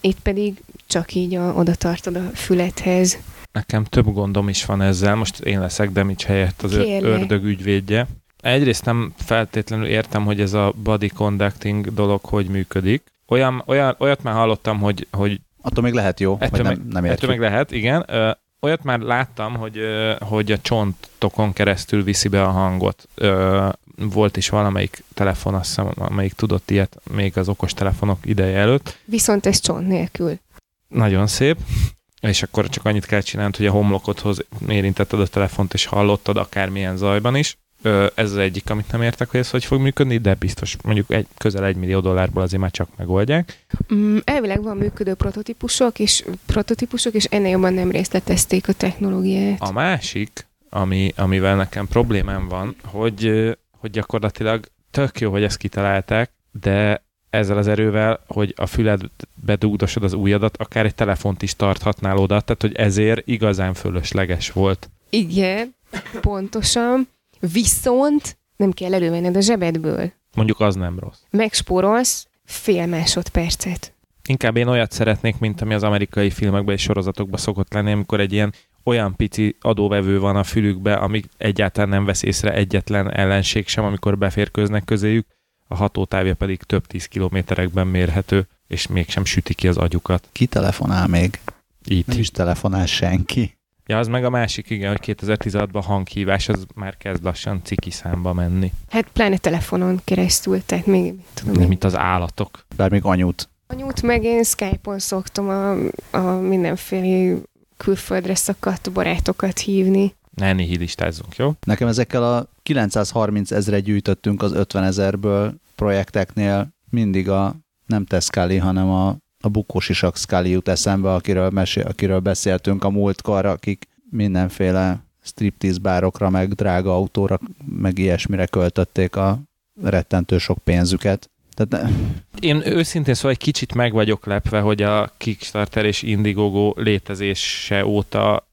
itt pedig csak így a, oda tartod a fülethez. Nekem több gondom is van ezzel, most én leszek Demics helyett az Kérlek. ördög ügyvédje. Egyrészt nem feltétlenül értem, hogy ez a body conducting dolog hogy működik. Olyan, olyan, olyat már hallottam, hogy, hogy Attól még lehet jó, ettől vagy nem, nem értjük. Ettől még lehet, igen. Ö, olyat már láttam, hogy, ö, hogy a csontokon keresztül viszi be a hangot. Ö, volt is valamelyik telefon, azt hiszem, amelyik tudott ilyet még az okos telefonok ideje előtt. Viszont ez csont nélkül. Nagyon szép. És akkor csak annyit kell csinálnod, hogy a homlokodhoz érintetted a telefont, és hallottad akármilyen zajban is ez az egyik, amit nem értek, hogy ez hogy fog működni, de biztos mondjuk egy, közel egy millió dollárból azért már csak megoldják. Mm, elvileg van működő prototípusok, és prototípusok, és ennél jobban nem részletezték a technológiát. A másik, ami, amivel nekem problémám van, hogy, hogy gyakorlatilag tök jó, hogy ezt kitalálták, de ezzel az erővel, hogy a füledbe dugdosod az újadat, akár egy telefont is tarthatnál oda, tehát hogy ezért igazán fölösleges volt. Igen, pontosan. Viszont nem kell elővenned a zsebedből. Mondjuk az nem rossz. Megspórolsz fél másodpercet. Inkább én olyat szeretnék, mint ami az amerikai filmekben és sorozatokban szokott lenni, amikor egy ilyen olyan pici adóvevő van a fülükbe, ami egyáltalán nem vesz észre egyetlen ellenség sem, amikor beférkőznek közéjük, a hatótávja pedig több tíz kilométerekben mérhető, és mégsem süti ki az agyukat. Ki telefonál még? Itt. Nem is telefonál senki. Ja, az meg a másik, igen, hogy 2016-ban hanghívás, az már kezd lassan ciki számba menni. Hát pláne telefonon keresztül, tehát még... Tudom, Nem, mint az állatok. Bár még anyut. Anyut meg én Skype-on szoktam a, a mindenféle külföldre szakadt barátokat hívni. Ne nihilitázzunk, jó? Nekem ezekkel a 930 ezre gyűjtöttünk az 50 ezerből projekteknél mindig a nem Teszkáli, hanem a a bukós isak Scully jut eszembe, akiről, mesél, akiről beszéltünk a múltkor, akik mindenféle striptease bárokra, meg drága autóra, meg ilyesmire költötték a rettentő sok pénzüket. Tehát ne... Én őszintén szóval egy kicsit meg vagyok lepve, hogy a Kickstarter és Indiegogo létezése óta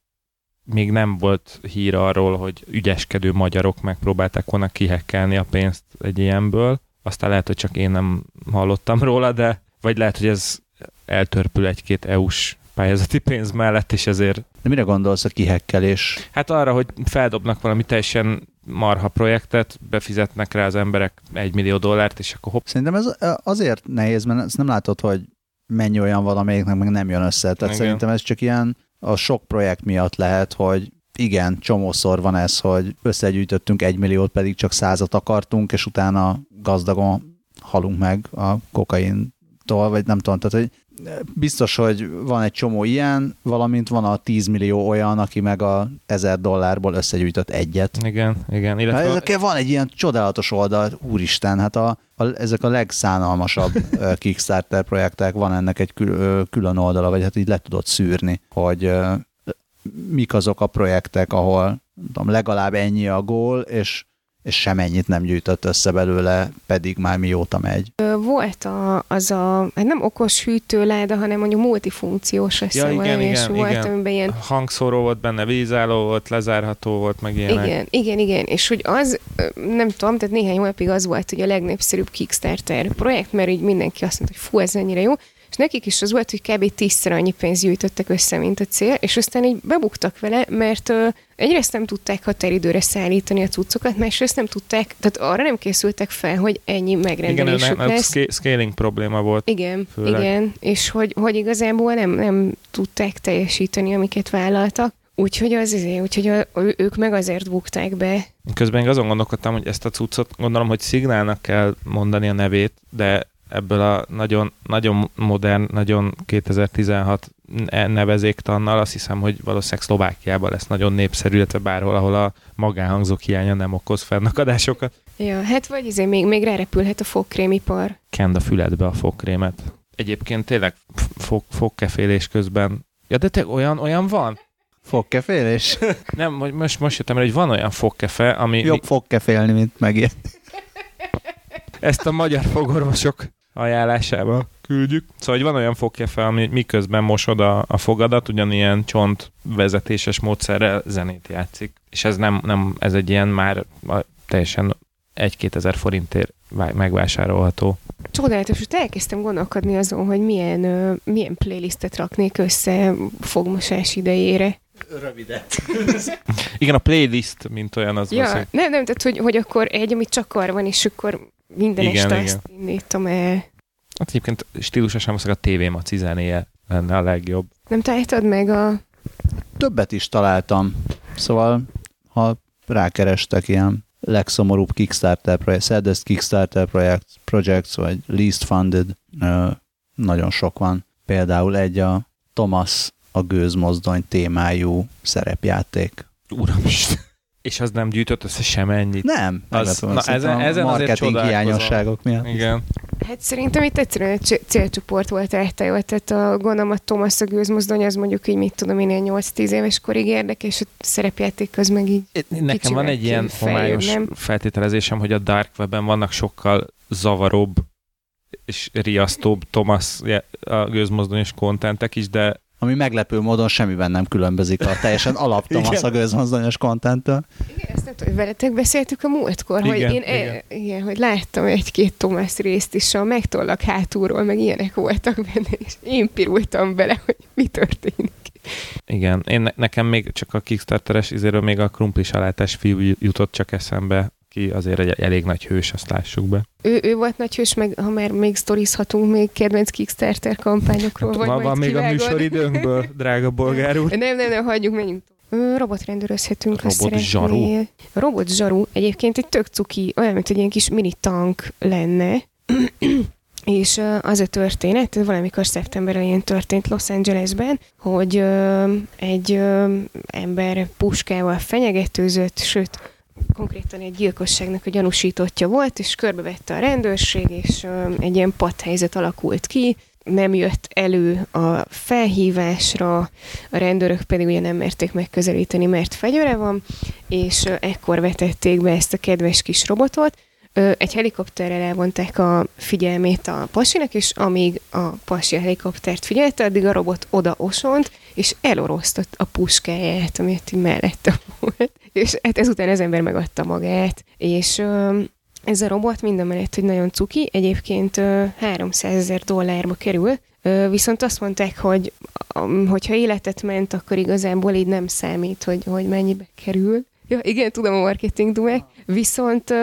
még nem volt hír arról, hogy ügyeskedő magyarok megpróbálták volna kihekkelni a pénzt egy ilyenből. Aztán lehet, hogy csak én nem hallottam róla, de vagy lehet, hogy ez eltörpül egy-két EU-s pályázati pénz mellett, és ezért... De mire gondolsz a kihekkelés? Hát arra, hogy feldobnak valami teljesen marha projektet, befizetnek rá az emberek egy millió dollárt, és akkor hopp. Szerintem ez azért nehéz, mert ezt nem látod, hogy mennyi olyan van, amelyiknek meg nem jön össze. Tehát Igen. szerintem ez csak ilyen a sok projekt miatt lehet, hogy igen, csomószor van ez, hogy összegyűjtöttünk egy milliót, pedig csak százat akartunk, és utána gazdagon halunk meg a kokaintól, vagy nem tudom, tehát hogy biztos, hogy van egy csomó ilyen, valamint van a 10 millió olyan, aki meg a 1000 dollárból összegyűjtött egyet. Igen, igen. Illetve... Hát ezekkel van egy ilyen csodálatos oldal, úristen, hát a, a, ezek a legszánalmasabb Kickstarter projektek, van ennek egy kül, külön oldala, vagy hát így le tudod szűrni, hogy mik azok a projektek, ahol tudom, legalább ennyi a gól, és és semennyit nem gyűjtött össze belőle, pedig már mióta megy. Volt a, az a, hát nem okos hűtőláda, hanem mondjuk multifunkciós ja, igen, igen, és volt, igen. amiben ilyen... Hangszóró volt benne, vízálló volt, lezárható volt, meg ilyenek. Igen, igen, igen, és hogy az, nem tudom, tehát néhány hónapig az volt, hogy a legnépszerűbb Kickstarter projekt, mert így mindenki azt mondta, hogy fú, ez ennyire jó, és nekik is az volt, hogy kb. tízszer annyi pénzt gyűjtöttek össze, mint a cél, és aztán így bebuktak vele, mert uh, egyrészt nem tudták határidőre szállítani a cuccokat, másrészt nem tudták, tehát arra nem készültek fel, hogy ennyi megrendelésük igen, lesz. Igen, scaling probléma volt. Igen, főleg. igen, és hogy, hogy igazából nem, nem tudták teljesíteni, amiket vállaltak. Úgyhogy az izé, úgyhogy a, ők meg azért bukták be. Közben én azon gondolkodtam, hogy ezt a cuccot gondolom, hogy szignálnak kell mondani a nevét, de ebből a nagyon, nagyon modern, nagyon 2016 nevezéktannal, azt hiszem, hogy valószínűleg Szlovákiában lesz nagyon népszerű, illetve bárhol, ahol a magánhangzók hiánya nem okoz fennakadásokat. Ja, hát vagy izé még, még rárepülhet a fogkrémipar. Kend a füledbe a fogkrémet. Egyébként tényleg fog, fogkefélés közben. Ja, de te olyan, olyan van? Fogkefélés? Nem, most, most jöttem el, hogy van olyan fogkefe, ami... Jobb fogkefélni, mint megért. ezt a magyar fogorvosok ajánlásába küldjük. Szóval, hogy van olyan fogkefe, ami miközben mosod a, a fogadat, ugyanilyen csont vezetéses módszerrel zenét játszik. És ez nem, nem ez egy ilyen már teljesen 1-2 ezer forintért megvásárolható. Csodálatos, hogy elkezdtem gondolkodni azon, hogy milyen, uh, milyen playlistet raknék össze fogmosás idejére. Rövidet. Igen, a playlist, mint olyan az. Ja, nem, nem, tehát hogy, hogy akkor egy, amit csak arra van, és akkor minden igen, este igen. ezt indítom el. Hát egyébként stílusosan a TV Maci zenéje lenne a legjobb. Nem találtad meg a... Többet is találtam. Szóval, ha rákerestek ilyen legszomorúbb Kickstarter projekt, saddest Kickstarter project, projects, vagy least funded, nagyon sok van. Például egy a Thomas a gőzmozdony témájú szerepjáték. Uramisten! És az nem gyűjtött össze sem ennyit. Nem. Az, na, ezen, ezen marketing hiányosságok miatt. Igen. Hát szerintem itt egyszerűen egy célcsoport volt eltajva, tehát a, gondolom a Thomas a gőzmozdony az mondjuk így, mit tudom én, 8-10 éves korig érdekes, és a szerepjáték az meg így Nekem van egy ilyen homályos feltételezésem, hogy a Dark Web-en vannak sokkal zavaróbb és riasztóbb Thomas a gőzmozdonyos kontentek is, de ami meglepő módon semmiben nem különbözik a teljesen alap Thomas a gőzmozdonyos kontenttől. Igen, ezt nem tudom, veletek beszéltük a múltkor, igen, hogy én igen. E, igen, hogy láttam egy-két Thomas részt is, a megtollak hátulról, meg ilyenek voltak benne, és én pirultam bele, hogy mi történik. Igen, én nekem még csak a Kickstarteres izéről még a krumpli salátás fiú jutott csak eszembe, ki azért egy elég nagy hős, azt lássuk be. Ő, ő volt nagy hős, meg ha már még sztorizhatunk még kedvenc Kickstarter kampányokról. Hát, vagy van, van még a műsoridőnkből, drága bolgár úr. Nem, nem, nem, hagyjuk, menjünk Robotrendőrözhetünk. Robot zsaru. Robot zsaru. Egyébként egy tök cuki, olyan, mint egy ilyen kis mini tank lenne. És az a történet, valamikor szeptember elején történt Los Angelesben, hogy egy ember puskával fenyegetőzött, sőt, konkrétan egy gyilkosságnak a gyanúsítottja volt, és körbevette a rendőrség, és egy ilyen padhelyzet alakult ki, nem jött elő a felhívásra, a rendőrök pedig ugye nem merték megközelíteni, mert fegyvere van, és ekkor vetették be ezt a kedves kis robotot, egy helikopterrel elvonták a figyelmét a pasinak, és amíg a pasi a helikoptert figyelte, addig a robot oda osont, és elorosztott a puskáját, amit mellette. És hát ezután az ember megadta magát, és ez a robot minden mellett, hogy nagyon cuki, egyébként 300 ezer dollárba kerül, viszont azt mondták, hogy hogyha életet ment, akkor igazából így nem számít, hogy, hogy mennyibe kerül. Ja, igen, tudom a marketing dumák. Viszont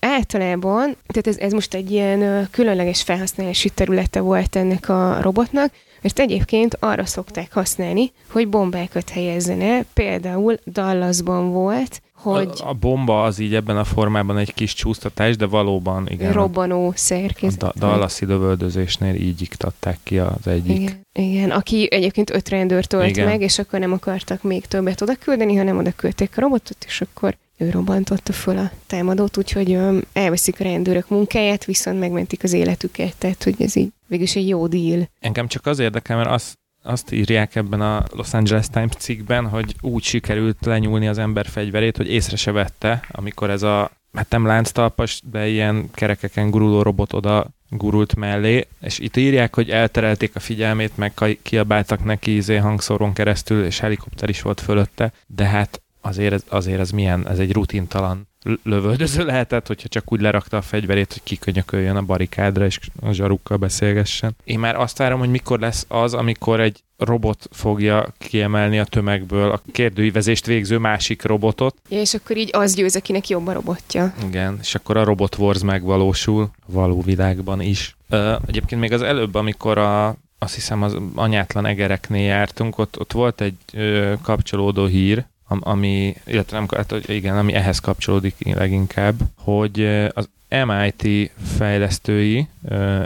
általában, tehát ez, ez most egy ilyen különleges felhasználási területe volt ennek a robotnak, mert egyébként arra szokták használni, hogy bombákat helyezzen el, például Dallasban volt, hogy... A, a bomba az így ebben a formában egy kis csúsztatás, de valóban igen. Robbanó szerkezet. A Dallasi lövöldözésnél így iktatták ki az egyik. Igen, igen. aki egyébként öt rendőrt ölt meg, és akkor nem akartak még többet oda küldeni, hanem oda küldték a robotot, és akkor ő robbantotta föl a támadót, úgyhogy elveszik a rendőrök munkáját, viszont megmentik az életüket, tehát hogy ez így végülis egy jó deal. Engem csak az érdekel, mert az, azt írják ebben a Los Angeles Times cikkben, hogy úgy sikerült lenyúlni az ember fegyverét, hogy észre se vette, amikor ez a, hát nem lánctalpas, de ilyen kerekeken guruló robot oda gurult mellé, és itt írják, hogy elterelték a figyelmét, meg kiabáltak neki izé hangszoron keresztül, és helikopter is volt fölötte, de hát azért ez, azért ez milyen, ez egy rutintalan lövöldöző lehetett, hogyha csak úgy lerakta a fegyverét, hogy kikönyököljön a barikádra, és a zsarukkal beszélgessen. Én már azt várom, hogy mikor lesz az, amikor egy robot fogja kiemelni a tömegből a kérdőívezést végző másik robotot. Ja, és akkor így az győz, akinek jobb a robotja. Igen, és akkor a Robot Wars megvalósul a való világban is. Ö, egyébként még az előbb, amikor a azt hiszem az anyátlan egereknél jártunk, ott, ott volt egy ö, kapcsolódó hír, ami, illetve nem, hát, igen, ami ehhez kapcsolódik leginkább, hogy az MIT fejlesztői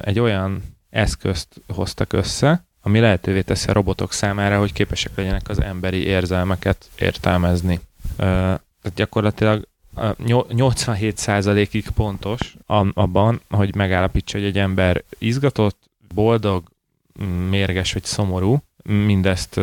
egy olyan eszközt hoztak össze, ami lehetővé teszi a robotok számára, hogy képesek legyenek az emberi érzelmeket értelmezni. Tehát gyakorlatilag 87%-ig pontos abban, hogy megállapítsa, hogy egy ember izgatott, boldog, mérges vagy szomorú, mindezt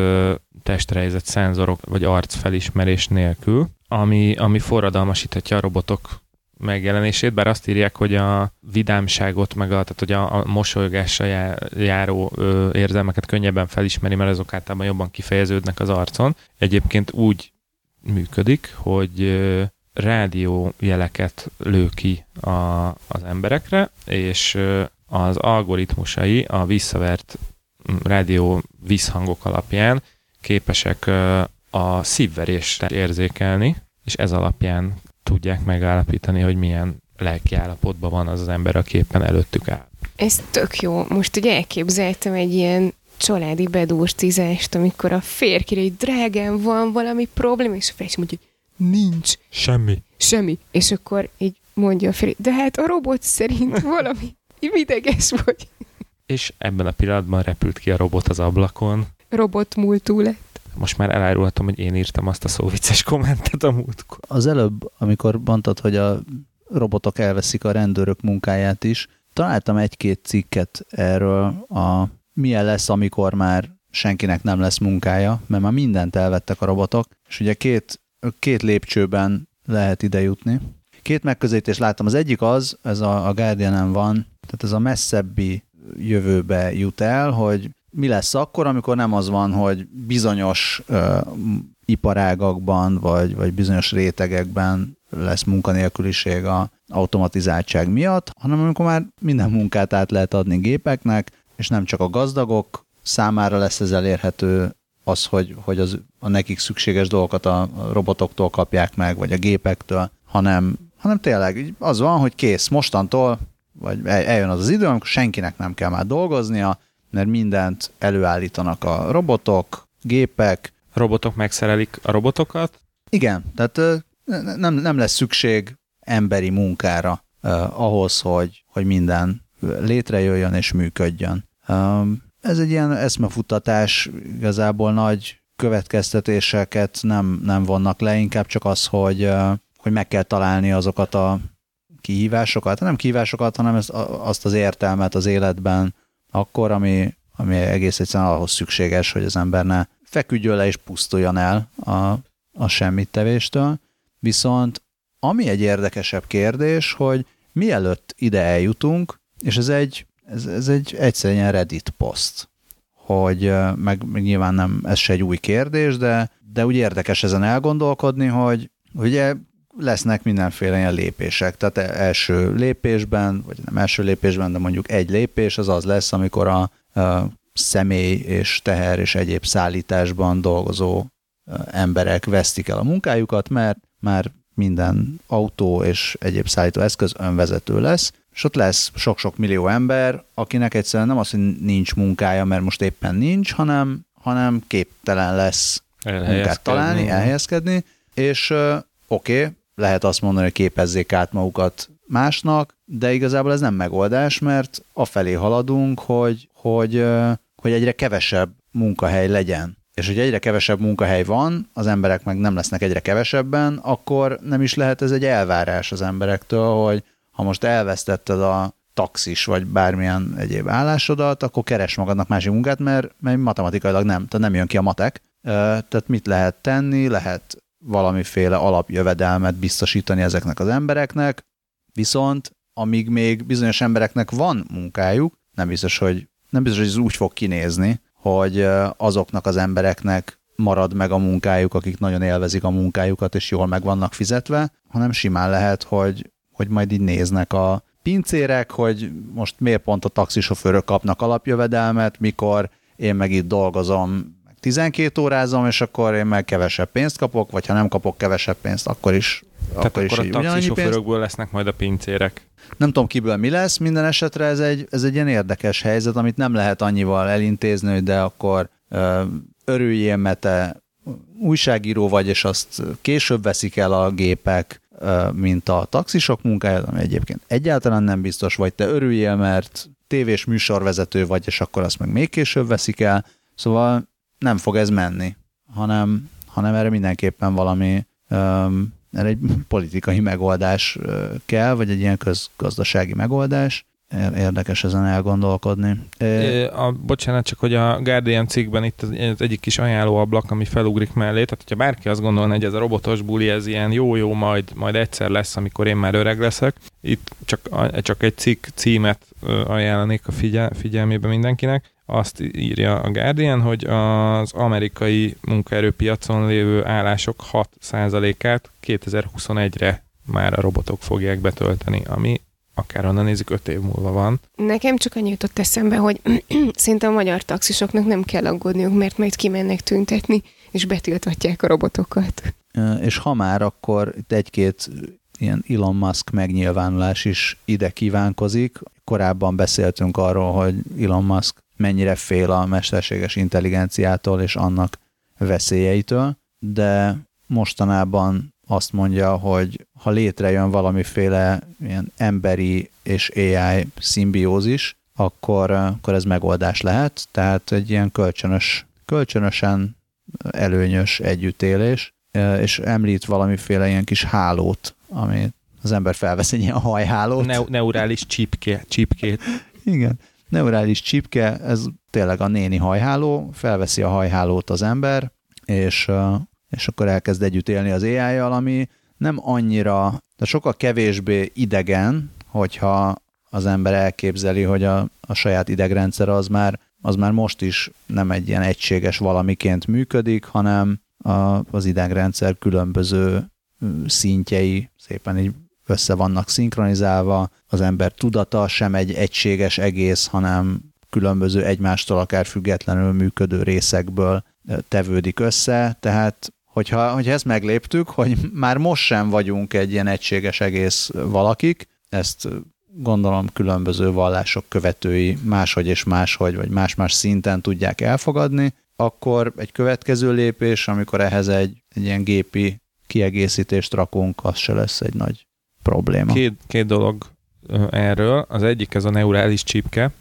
testrejzett szenzorok vagy arcfelismerés nélkül, ami, ami forradalmasíthatja a robotok megjelenését, bár azt írják, hogy a vidámságot, meg a, tehát hogy a, a mosolygással járó ö, érzelmeket könnyebben felismeri, mert azok általában jobban kifejeződnek az arcon. Egyébként úgy működik, hogy ö, rádiójeleket lő ki a, az emberekre, és ö, az algoritmusai a visszavert rádió visszhangok alapján képesek a szívverést érzékelni, és ez alapján tudják megállapítani, hogy milyen lelki állapotban van az az ember, aki éppen előttük áll. Ez tök jó. Most ugye elképzeltem egy ilyen családi bedúrcizást, amikor a férkére egy drágán van valami probléma, és a férj mondja, hogy nincs. Semmi. Semmi. És akkor így mondja a férj, de hát a robot szerint valami ideges vagy. És ebben a pillanatban repült ki a robot az ablakon. Robot múltú lett most már elárulhatom, hogy én írtam azt a szóvicces kommentet a múltkor. Az előbb, amikor mondtad, hogy a robotok elveszik a rendőrök munkáját is, találtam egy-két cikket erről a milyen lesz, amikor már senkinek nem lesz munkája, mert már mindent elvettek a robotok, és ugye két, két lépcsőben lehet ide jutni. Két megközelítést láttam. Az egyik az, ez a, a guardian van, tehát ez a messzebbi jövőbe jut el, hogy mi lesz akkor, amikor nem az van, hogy bizonyos ö, iparágakban, vagy, vagy bizonyos rétegekben lesz munkanélküliség a automatizáltság miatt, hanem amikor már minden munkát át lehet adni gépeknek, és nem csak a gazdagok számára lesz ez elérhető az, hogy, hogy az, a nekik szükséges dolgokat a robotoktól kapják meg, vagy a gépektől, hanem, hanem tényleg az van, hogy kész, mostantól, vagy eljön az az idő, amikor senkinek nem kell már dolgoznia, mert mindent előállítanak a robotok, gépek. Robotok megszerelik a robotokat? Igen, tehát nem, nem lesz szükség emberi munkára uh, ahhoz, hogy, hogy minden létrejöjjön és működjön. Ez egy ilyen eszmefuttatás, igazából nagy következtetéseket nem, nem vonnak le, inkább csak az, hogy, hogy meg kell találni azokat a kihívásokat, nem kihívásokat, hanem ezt, azt az értelmet az életben, akkor, ami, ami egész egyszerűen ahhoz szükséges, hogy az ember ne feküdjön le és pusztuljon el a, a semmit tevéstől. Viszont ami egy érdekesebb kérdés, hogy mielőtt ide eljutunk, és ez egy, ez, ez egy egyszerűen Reddit poszt, hogy meg, meg nyilván nem, ez se egy új kérdés, de, de úgy érdekes ezen elgondolkodni, hogy ugye lesznek mindenféle ilyen lépések. Tehát e- első lépésben, vagy nem első lépésben, de mondjuk egy lépés az az lesz, amikor a, a személy és teher és egyéb szállításban dolgozó emberek vesztik el a munkájukat, mert már minden autó és egyéb szállító eszköz önvezető lesz, és ott lesz sok-sok millió ember, akinek egyszerűen nem az, hogy nincs munkája, mert most éppen nincs, hanem, hanem képtelen lesz munkát találni, elhelyezkedni, és oké, okay, lehet azt mondani, hogy képezzék át magukat másnak, de igazából ez nem megoldás, mert afelé haladunk, hogy, hogy, hogy egyre kevesebb munkahely legyen. És hogy egyre kevesebb munkahely van, az emberek meg nem lesznek egyre kevesebben, akkor nem is lehet ez egy elvárás az emberektől, hogy ha most elvesztetted a taxis, vagy bármilyen egyéb állásodat, akkor keres magadnak másik munkát, mert, mert matematikailag nem, tehát nem jön ki a matek. Tehát mit lehet tenni? Lehet valamiféle alapjövedelmet biztosítani ezeknek az embereknek, viszont amíg még bizonyos embereknek van munkájuk, nem biztos, hogy, nem biztos, hogy ez úgy fog kinézni, hogy azoknak az embereknek marad meg a munkájuk, akik nagyon élvezik a munkájukat, és jól meg vannak fizetve, hanem simán lehet, hogy, hogy majd így néznek a pincérek, hogy most miért pont a taxisofőrök kapnak alapjövedelmet, mikor én meg itt dolgozom 12 órázom, és akkor én meg kevesebb pénzt kapok, vagy ha nem kapok kevesebb pénzt, akkor is Tehát akkor, akkor is a taxisofőrökből lesznek majd a pincérek. Nem tudom kiből mi lesz, minden esetre ez egy, ez egy ilyen érdekes helyzet, amit nem lehet annyival elintézni, hogy de akkor ö, örüljél, mert te újságíró vagy, és azt később veszik el a gépek, ö, mint a taxisok munkáját, ami egyébként egyáltalán nem biztos, vagy te örüljél, mert tévés műsorvezető vagy, és akkor azt meg még később veszik el. Szóval nem fog ez menni, hanem, hanem erre mindenképpen valami, erre egy politikai megoldás kell, vagy egy ilyen közgazdasági megoldás, érdekes ezen elgondolkodni. A, bocsánat, csak hogy a Guardian cikkben itt az egyik kis ajánlóablak, ami felugrik mellé, tehát hogyha bárki azt gondolna, hogy ez a robotos buli, ez ilyen jó-jó, majd, majd egyszer lesz, amikor én már öreg leszek, itt csak, csak egy cikk címet ajánlanék a figyel, figyelmébe mindenkinek, azt írja a Guardian, hogy az amerikai munkaerőpiacon lévő állások 6%-át 2021-re már a robotok fogják betölteni, ami akár onnan nézik, öt év múlva van. Nekem csak annyi jutott eszembe, hogy szinte a magyar taxisoknak nem kell aggódniuk, mert majd kimennek tüntetni, és betiltatják a robotokat. És ha már, akkor itt egy-két ilyen Elon Musk megnyilvánulás is ide kívánkozik. Korábban beszéltünk arról, hogy Elon Musk mennyire fél a mesterséges intelligenciától és annak veszélyeitől, de mostanában azt mondja, hogy ha létrejön valamiféle ilyen emberi és AI szimbiózis, akkor, akkor ez megoldás lehet, tehát egy ilyen kölcsönös, kölcsönösen előnyös együttélés, és említ valamiféle ilyen kis hálót, ami az ember felvesz egy ilyen hajhálót. Ne- neurális csipke, csipkét. Igen, neurális csipke, ez tényleg a néni hajháló, felveszi a hajhálót az ember, és, és akkor elkezd együtt élni az ai ami nem annyira, de sokkal kevésbé idegen, hogyha az ember elképzeli, hogy a, a saját idegrendszer az már, az már most is nem egy ilyen egységes valamiként működik, hanem a, az idegrendszer különböző szintjei szépen így össze vannak szinkronizálva, az ember tudata sem egy egységes egész, hanem különböző egymástól akár függetlenül működő részekből tevődik össze, tehát hogyha, hogyha ezt megléptük, hogy már most sem vagyunk egy ilyen egységes egész valakik, ezt gondolom különböző vallások követői máshogy és máshogy, vagy más-más szinten tudják elfogadni, akkor egy következő lépés, amikor ehhez egy, egy ilyen gépi kiegészítést rakunk, az se lesz egy nagy probléma. Két, két dolog erről. Az egyik ez a neurális csipke.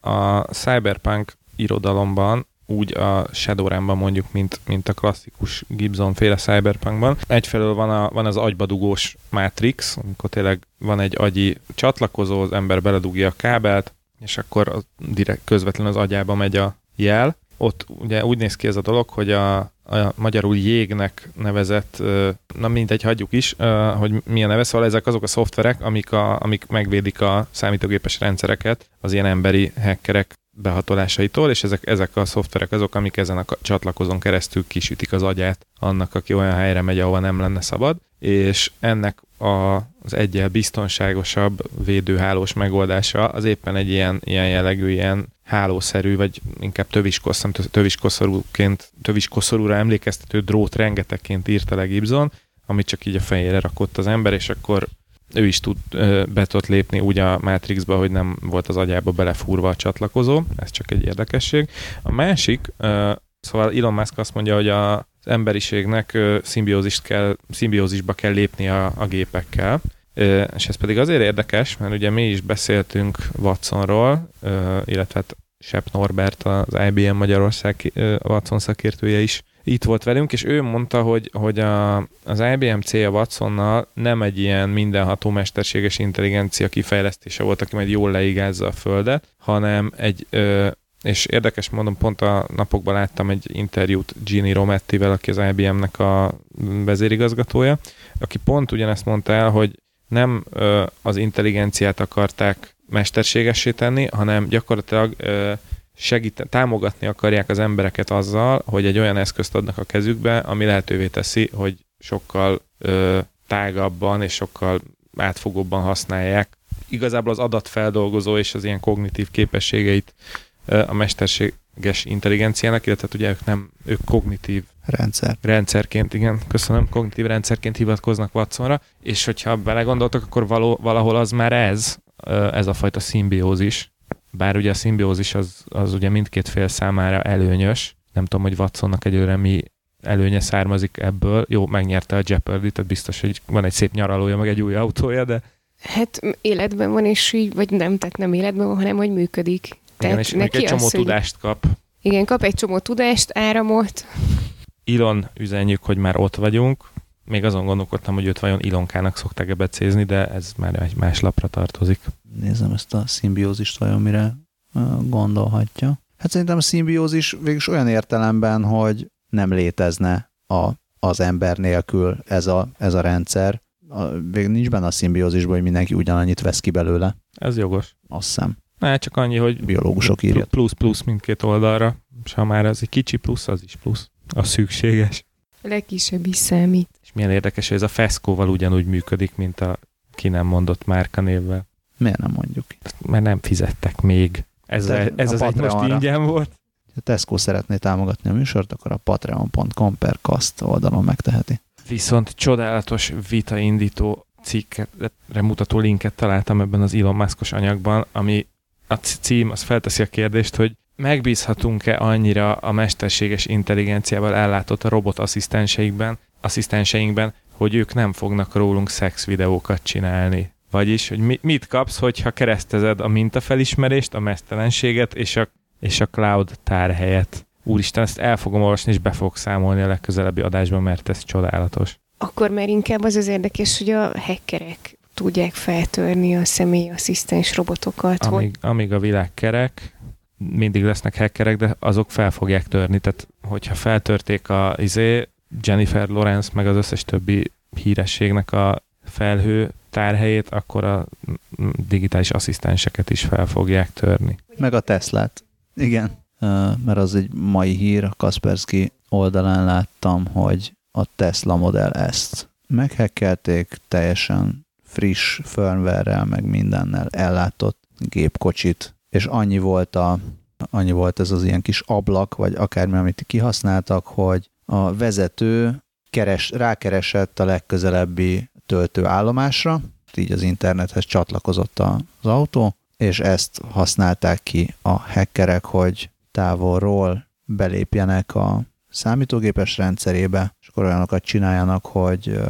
A cyberpunk irodalomban úgy a Shadowrun-ban mondjuk, mint, mint a klasszikus Gibson féle Cyberpunkban. Egyfelől van, a, van az agybadugós Matrix, amikor tényleg van egy agyi csatlakozó, az ember beledugja a kábelt, és akkor direkt közvetlenül az agyába megy a jel. Ott ugye úgy néz ki ez a dolog, hogy a, a magyarul jégnek nevezett, na mindegy, hagyjuk is, hogy milyen neve, szóval ezek azok a szoftverek, amik, a, amik megvédik a számítógépes rendszereket az ilyen emberi hackerek behatolásaitól, és ezek, ezek a szoftverek azok, amik ezen a csatlakozón keresztül kisütik az agyát annak, aki olyan helyre megy, ahova nem lenne szabad, és ennek a, az egyel biztonságosabb védőhálós megoldása az éppen egy ilyen, ilyen jellegű, ilyen hálószerű, vagy inkább töviskosz, töviskoszorúként, töviskoszorúra emlékeztető drót rengetegként írta le Gibson, amit csak így a fejére rakott az ember, és akkor ő is tud, be tudott lépni úgy a Matrixba, hogy nem volt az agyába belefúrva a csatlakozó, ez csak egy érdekesség. A másik, szóval Elon Musk azt mondja, hogy az emberiségnek szimbiózist kell, szimbiózisba kell lépni a, a gépekkel, és ez pedig azért érdekes, mert ugye mi is beszéltünk Watsonról, illetve hát Sepp Norbert, az IBM Magyarország Watson szakértője is itt volt velünk, és ő mondta, hogy, hogy a, az IBM célja Watsonnal nem egy ilyen mindenható mesterséges intelligencia kifejlesztése volt, aki majd jól leigázza a földet, hanem egy ö, és érdekes mondom, pont a napokban láttam egy interjút Gini Romettivel, aki az IBM-nek a vezérigazgatója, aki pont ugyanezt mondta el, hogy nem ö, az intelligenciát akarták mesterségessé tenni, hanem gyakorlatilag ö, segít, támogatni akarják az embereket azzal, hogy egy olyan eszközt adnak a kezükbe, ami lehetővé teszi, hogy sokkal ö, tágabban és sokkal átfogóbban használják. Igazából az adatfeldolgozó és az ilyen kognitív képességeit ö, a mesterséges intelligenciának, illetve hát ugye ők nem, ők kognitív rendszer. rendszerként, igen, köszönöm, kognitív rendszerként hivatkoznak Watsonra, és hogyha belegondoltak, akkor való, valahol az már ez, ez a fajta szimbiózis, bár ugye a szimbiózis az, az ugye mindkét fél számára előnyös, nem tudom, hogy Watsonnak egyőre mi előnye származik ebből. Jó, megnyerte a Jeopardy, tehát biztos, hogy van egy szép nyaralója, meg egy új autója, de... Hát életben van, és így, vagy nem, tehát nem életben van, hanem hogy működik. Tehát igen, és neki egy csomó az, tudást kap. Igen, kap egy csomó tudást, áramot. Ilon üzenjük, hogy már ott vagyunk, még azon gondolkodtam, hogy őt vajon Ilonkának szokták-e becézni, de ez már egy más lapra tartozik. Nézem ezt a szimbiózist vajon mire gondolhatja. Hát szerintem a szimbiózis végülis olyan értelemben, hogy nem létezne a, az ember nélkül ez a, ez a rendszer. A, végül nincs benne a szimbiózisban, hogy mindenki ugyanannyit vesz ki belőle. Ez jogos. Azt hiszem. Ne, csak annyi, hogy biológusok írják. Plusz-plusz mindkét oldalra, és ha már ez egy kicsi plusz, az is plusz. A szükséges. A legkisebb is számít. És milyen érdekes, hogy ez a feszkóval ugyanúgy működik, mint a ki nem mondott márkanévvel. Miért nem mondjuk? Mert nem fizettek még. Ez, Te, a, ez a az egy most ingyen volt. Ha Tesco szeretné támogatni a műsort, akkor a patreon.com per kast oldalon megteheti. Viszont csodálatos vitaindító cikkre mutató linket találtam ebben az Elon Muskos anyagban, ami a cím az felteszi a kérdést, hogy megbízhatunk-e annyira a mesterséges intelligenciával ellátott a robot asszisztenseinkben, asszisztenseinkben, hogy ők nem fognak rólunk szex videókat csinálni. Vagyis, hogy mit kapsz, hogyha keresztezed a mintafelismerést, a mesztelenséget és a, és a cloud tárhelyet. Úristen, ezt el fogom olvasni, és be fogok számolni a legközelebbi adásban, mert ez csodálatos. Akkor már inkább az az érdekes, hogy a hackerek tudják feltörni a személyi asszisztens robotokat. Amíg, hogy... amíg a világ kerek, mindig lesznek hackerek, de azok fel fogják törni. Tehát, hogyha feltörték a izé, Jennifer Lawrence, meg az összes többi hírességnek a felhő tárhelyét, akkor a digitális asszisztenseket is fel fogják törni. Meg a Teslát. Igen. Mert az egy mai hír, a Kaspersky oldalán láttam, hogy a Tesla Model ezt meghekkelték, teljesen friss firmware meg mindennel ellátott gépkocsit, és annyi volt, a, annyi volt ez az ilyen kis ablak, vagy akármi, amit kihasználtak, hogy a vezető keres, rákeresett a legközelebbi töltőállomásra, így az internethez csatlakozott az autó, és ezt használták ki a hackerek, hogy távolról belépjenek a számítógépes rendszerébe, és akkor olyanokat csináljanak, hogy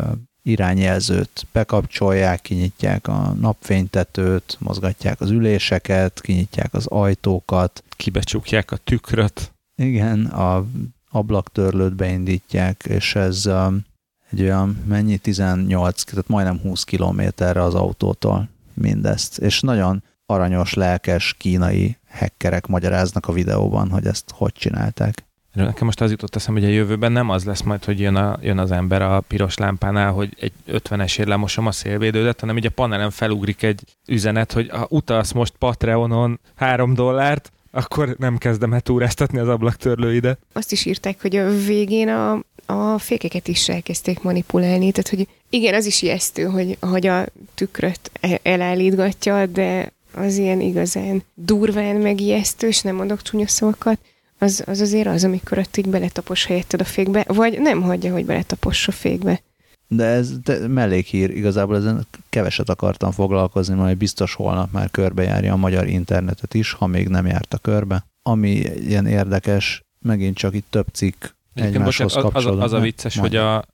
irányjelzőt bekapcsolják, kinyitják a napfénytetőt, mozgatják az üléseket, kinyitják az ajtókat. Kibecsukják a tükröt. Igen, a ablaktörlőt beindítják, és ez um, egy olyan mennyi 18, tehát majdnem 20 kilométerre az autótól mindezt. És nagyon aranyos, lelkes kínai hackerek magyaráznak a videóban, hogy ezt hogy csinálták. Nekem most az jutott eszem, hogy a jövőben nem az lesz majd, hogy jön, a, jön az ember a piros lámpánál, hogy egy 50-esért lemosom a szélvédődet, hanem így a panelen felugrik egy üzenet, hogy ha utalsz most Patreonon 3 dollárt, akkor nem kezdem el túráztatni az ablaktörlőidet. Azt is írták, hogy a végén a, a fékeket is elkezdték manipulálni, tehát hogy igen, az is ijesztő, hogy, hogy a tükröt e-, elállítgatja, de az ilyen igazán durván megijesztő, és nem mondok csúnya szavakat, az, az azért az, amikor ott így beletapos helyetted a fékbe, vagy nem hagyja, hogy beletapos a fékbe. De ez de mellékhír, igazából ezen keveset akartam foglalkozni, majd biztos holnap már körbejárja a magyar internetet is, ha még nem járta körbe. Ami ilyen érdekes, megint csak itt több cikk egymáshoz kapcsolódó. Az, az, a vicces, majd. hogy a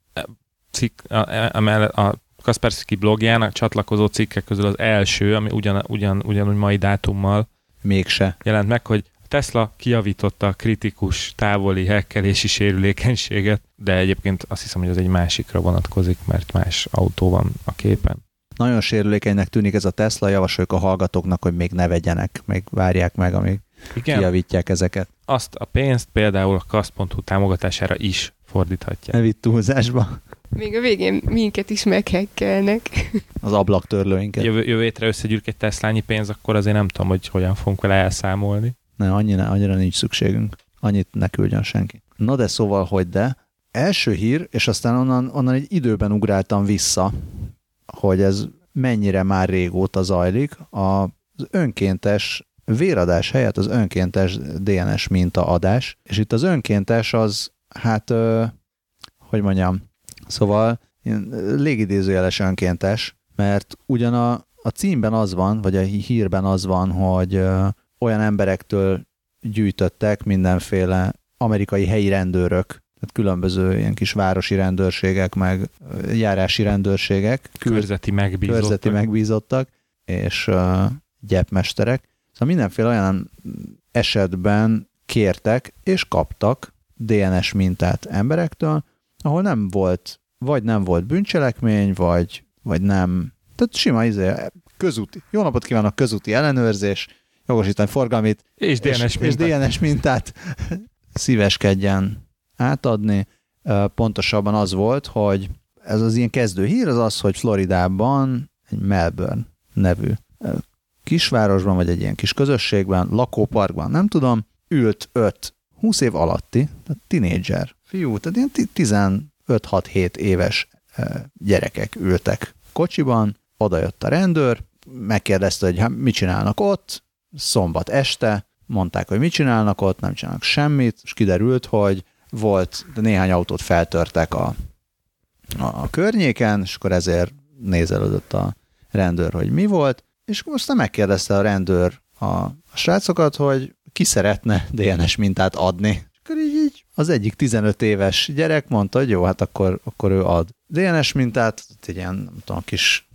cikk, a, a, a Kaspersky blogján a csatlakozó cikkek közül az első, ami ugyan, ugyan, ugyanúgy mai dátummal mégse jelent meg, hogy Tesla kiavította a kritikus távoli hekkelési sérülékenységet, de egyébként azt hiszem, hogy az egy másikra vonatkozik, mert más autó van a képen. Nagyon sérülékenynek tűnik ez a Tesla, javasoljuk a hallgatóknak, hogy még ne vegyenek, még várják meg, amíg Igen. kiavítják ezeket. Azt a pénzt például a kast.hu támogatására is fordíthatják. Ne vitt túlzásba. Még a végén minket is meghekkelnek. Az ablaktörlőinket. Jövő, jövő hétre összegyűrk egy Teslányi pénz, akkor azért nem tudom, hogy hogyan fogunk vele elszámolni. Ne, annyira, annyira nincs szükségünk. Annyit ne küldjön senki. Na de szóval, hogy de. Első hír, és aztán onnan, onnan egy időben ugráltam vissza, hogy ez mennyire már régóta zajlik. Az önkéntes véradás helyett az önkéntes DNS mintaadás, és itt az önkéntes az, hát, ö, hogy mondjam, szóval légidézőjeles önkéntes, mert ugyan a, a címben az van, vagy a hírben az van, hogy olyan emberektől gyűjtöttek mindenféle amerikai helyi rendőrök, tehát különböző ilyen kis városi rendőrségek, meg járási rendőrségek. Körzeti megbízottak. Körzeti megbízottak, és uh, gyepmesterek. Szóval mindenféle olyan esetben kértek és kaptak DNS mintát emberektől, ahol nem volt vagy nem volt bűncselekmény, vagy, vagy nem. Tehát sima izé, közúti. Jó napot kívánok, közúti ellenőrzés, jogosítani forgalmit, és DNS és, mintát, és DNS mintát szíveskedjen átadni. Pontosabban az volt, hogy ez az ilyen kezdő hír az az, hogy Floridában egy Melbourne nevű kisvárosban, vagy egy ilyen kis közösségben, lakóparkban, nem tudom, ült öt 20 év alatti, tehát tinédzser fiú, tehát ilyen 15-6-7 éves gyerekek ültek kocsiban, oda jött a rendőr, megkérdezte, hogy hát mit csinálnak ott, szombat este, mondták, hogy mit csinálnak ott, nem csinálnak semmit, és kiderült, hogy volt, de néhány autót feltörtek a, a, a környéken, és akkor ezért nézelődött a rendőr, hogy mi volt, és most megkérdezte a rendőr a, a srácokat, hogy ki szeretne DNS mintát adni. És akkor így, így az egyik 15 éves gyerek mondta, hogy jó, hát akkor, akkor ő ad DNS mintát, egy ilyen, nem tudom, kis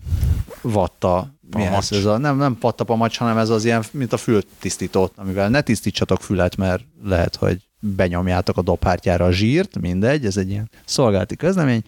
vatta, mi ez, ez a, nem, nem pattapamacs, hanem ez az ilyen, mint a fültisztítót, amivel ne tisztítsatok fület, mert lehet, hogy benyomjátok a dobhártyára a zsírt, mindegy, ez egy ilyen szolgálati közlemény.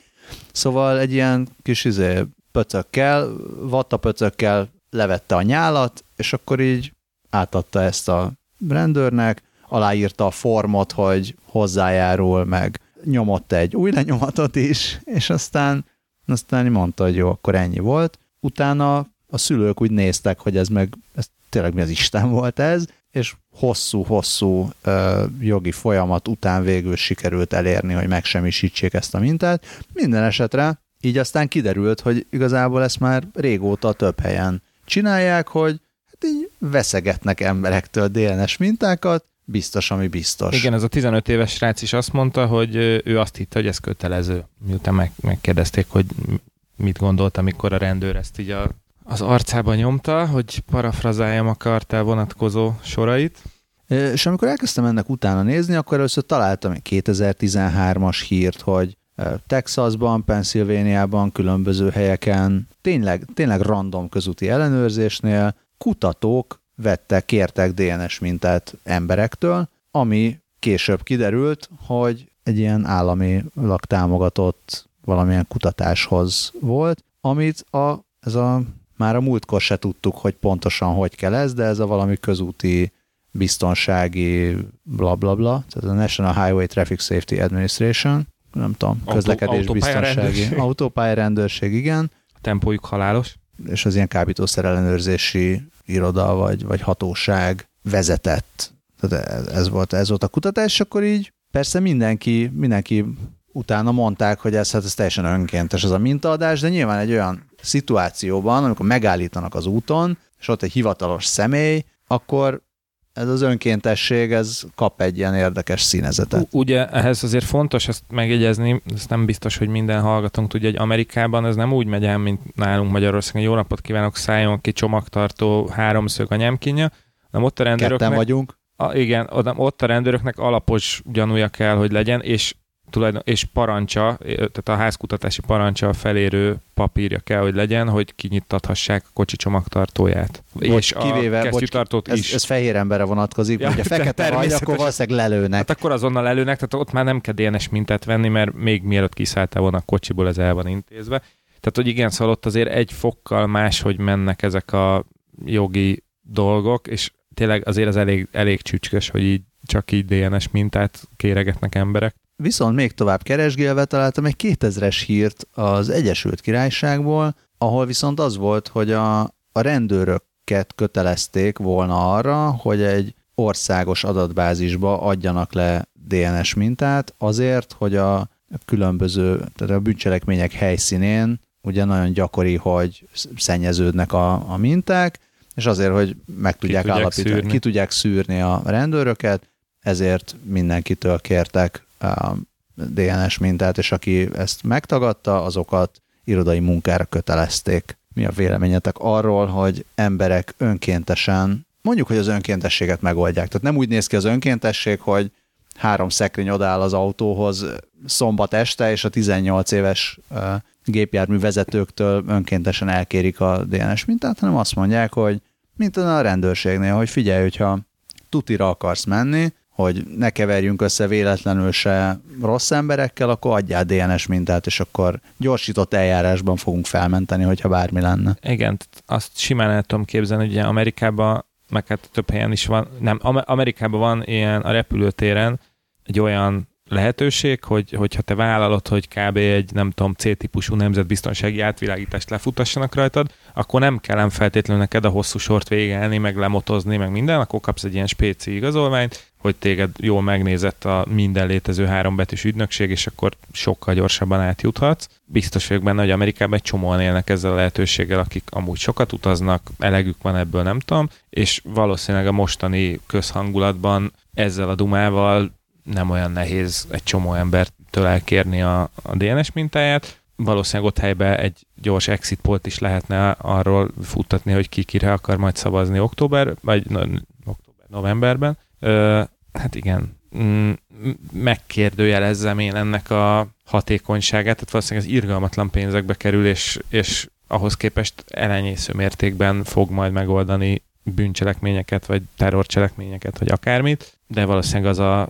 Szóval egy ilyen kis izé, pöcökkel, vatta pöcökkel levette a nyálat, és akkor így átadta ezt a rendőrnek, aláírta a formot, hogy hozzájárul, meg nyomott egy új lenyomatot is, és aztán, aztán mondta, hogy jó, akkor ennyi volt. Utána a szülők úgy néztek, hogy ez meg, ez tényleg mi az Isten volt ez, és hosszú-hosszú ö, jogi folyamat után végül sikerült elérni, hogy megsemmisítsék ezt a mintát. Minden esetre így aztán kiderült, hogy igazából ezt már régóta több helyen csinálják, hogy hát így veszegetnek emberektől DNS mintákat, biztos, ami biztos. Igen, ez a 15 éves srác is azt mondta, hogy ő azt hitte, hogy ez kötelező. Miután meg, megkérdezték, hogy mit gondolt, amikor a rendőr ezt így a, az arcába nyomta, hogy parafrazáljam a kartál vonatkozó sorait. És amikor elkezdtem ennek utána nézni, akkor először találtam egy 2013-as hírt, hogy Texasban, Pennsylvániában, különböző helyeken, tényleg, tényleg random közúti ellenőrzésnél kutatók vettek, kértek DNS mintát emberektől, ami később kiderült, hogy egy ilyen államilag támogatott valamilyen kutatáshoz volt, amit a, ez a, már a múltkor se tudtuk, hogy pontosan hogy kell ez, de ez a valami közúti biztonsági bla bla bla, tehát a National Highway Traffic Safety Administration, nem tudom, közlekedés biztonsági, autópályarendőrség, igen. A tempójuk halálos. És az ilyen kábítószer ellenőrzési iroda vagy, vagy hatóság vezetett. Tehát ez, volt, ez volt a kutatás, akkor így persze mindenki, mindenki utána mondták, hogy ez, hát ez teljesen önkéntes ez a mintaadás, de nyilván egy olyan szituációban, amikor megállítanak az úton, és ott egy hivatalos személy, akkor ez az önkéntesség, ez kap egy ilyen érdekes színezetet. Ugye ehhez azért fontos ezt megjegyezni, ez nem biztos, hogy minden hallgatónk tudja, hogy Amerikában ez nem úgy megy el, mint nálunk Magyarországon. Jó napot kívánok, szálljon ki csomagtartó háromszög anyámkínja, nem ott a rendőröknek... Ketten vagyunk. A, igen, ott a rendőröknek alapos gyanúja kell, hogy legyen, és tulajdon, és parancsa, tehát a házkutatási parancsa felérő papírja kell, hogy legyen, hogy kinyittathassák a kocsi csomagtartóját. Bocs, és kivéve, a kesztyűtartót bocs, is. Ez, ez fehér emberre vonatkozik, ja, hogyha fekete vagy, akkor valószínűleg lelőnek. Hát akkor azonnal lelőnek, tehát ott már nem kell DNS mintát venni, mert még mielőtt kiszálltál volna a kocsiból, ez el van intézve. Tehát, hogy igen, szóval ott azért egy fokkal máshogy mennek ezek a jogi dolgok, és tényleg azért az elég, elég csücskös, hogy így csak így DNS mintát kéregetnek emberek. Viszont még tovább keresgélve találtam egy 2000-es hírt az Egyesült Királyságból, ahol viszont az volt, hogy a, a rendőröket kötelezték volna arra, hogy egy országos adatbázisba adjanak le DNS mintát azért, hogy a különböző, tehát a bűncselekmények helyszínén ugye nagyon gyakori, hogy szennyeződnek a, a minták, és azért, hogy meg tudják, tudják állapítani, szűrni. ki tudják szűrni a rendőröket, ezért mindenkitől kértek DNS mintát, és aki ezt megtagadta, azokat irodai munkára kötelezték. Mi a véleményetek arról, hogy emberek önkéntesen, mondjuk, hogy az önkéntességet megoldják. Tehát nem úgy néz ki az önkéntesség, hogy három szekrény odáll az autóhoz szombat este, és a 18 éves gépjármű vezetőktől önkéntesen elkérik a DNS mintát, hanem azt mondják, hogy mint a rendőrségnél, hogy figyelj, hogyha tutira akarsz menni, hogy ne keverjünk össze véletlenül se rossz emberekkel, akkor adjál DNS mintát, és akkor gyorsított eljárásban fogunk felmenteni, hogyha bármi lenne. Igen, azt simán el tudom képzelni, hogy Amerikában, meg hát több helyen is van, nem, Amerikában van ilyen a repülőtéren egy olyan lehetőség, hogy, hogyha te vállalod, hogy kb. egy, nem tudom, C-típusú nemzetbiztonsági átvilágítást lefutassanak rajtad, akkor nem kell feltétlenül neked a hosszú sort végelni, meg lemotozni, meg minden, akkor kapsz egy ilyen spéci igazolványt, hogy téged jól megnézett a minden létező hárombetűs ügynökség, és akkor sokkal gyorsabban átjuthatsz. Biztos vagyok benne, hogy Amerikában egy csomóan élnek ezzel a lehetőséggel, akik amúgy sokat utaznak, elegük van ebből, nem tudom, és valószínűleg a mostani közhangulatban ezzel a dumával nem olyan nehéz egy csomó embertől elkérni a, a DNS mintáját. Valószínűleg ott helyben egy gyors exit polt is lehetne arról futtatni, hogy ki kire akar majd szavazni október, vagy no, október, novemberben. Ö, hát igen, mm, megkérdőjelezzem én ennek a hatékonyságát, tehát valószínűleg ez irgalmatlan pénzekbe kerül, és, és ahhoz képest elenyésző mértékben fog majd megoldani bűncselekményeket, vagy terrorcselekményeket, vagy akármit, de valószínűleg az a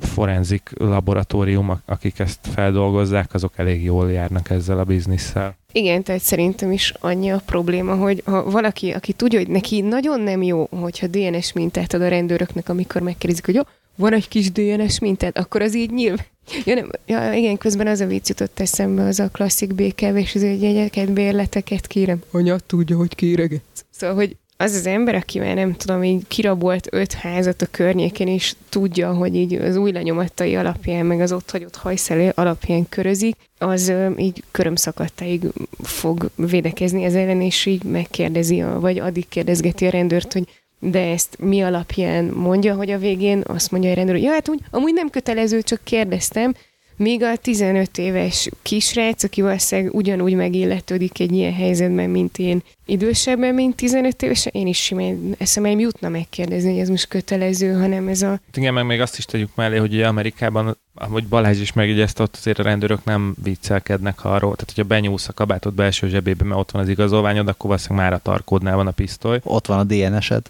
forenzik laboratórium, akik ezt feldolgozzák, azok elég jól járnak ezzel a bizniszsel. Igen, tehát szerintem is annyi a probléma, hogy ha valaki, aki tudja, hogy neki nagyon nem jó, hogyha DNS mintát ad a rendőröknek, amikor megkérdezik, hogy jó, van egy kis DNS mintát, akkor az így nyilv. Ja, nem, ja, igen, közben az a vicc jutott eszembe, az a klasszik békev, és az jegyeket, bérleteket kérem. Anya tudja, hogy kéregetsz. Szóval, hogy az az ember, aki már nem tudom, így kirabolt öt házat a környéken, és tudja, hogy így az új lenyomatai alapján, meg az ott hagyott hajszelő alapján körözik, az így körömszakadtáig fog védekezni ez ellen, és így megkérdezi, a, vagy addig kérdezgeti a rendőrt, hogy de ezt mi alapján mondja, hogy a végén azt mondja a rendőr, hogy ja, hát úgy, amúgy nem kötelező, csak kérdeztem, Míg a 15 éves kisrác, aki valószínűleg ugyanúgy megilletődik egy ilyen helyzetben, mint én, idősebben, mint 15 éves, én is simán eszembe nem jutna megkérdezni, hogy ez most kötelező, hanem ez a... Igen, meg még azt is tegyük mellé, hogy ugye Amerikában, ahogy Balázs is megjegyezte, ott azért a rendőrök nem viccelkednek arról, tehát hogyha benyúlsz a kabátod belső zsebébe, mert ott van az igazolványod, akkor valószínűleg már a tarkódnál van a pisztoly. Ott van a DNS-ed.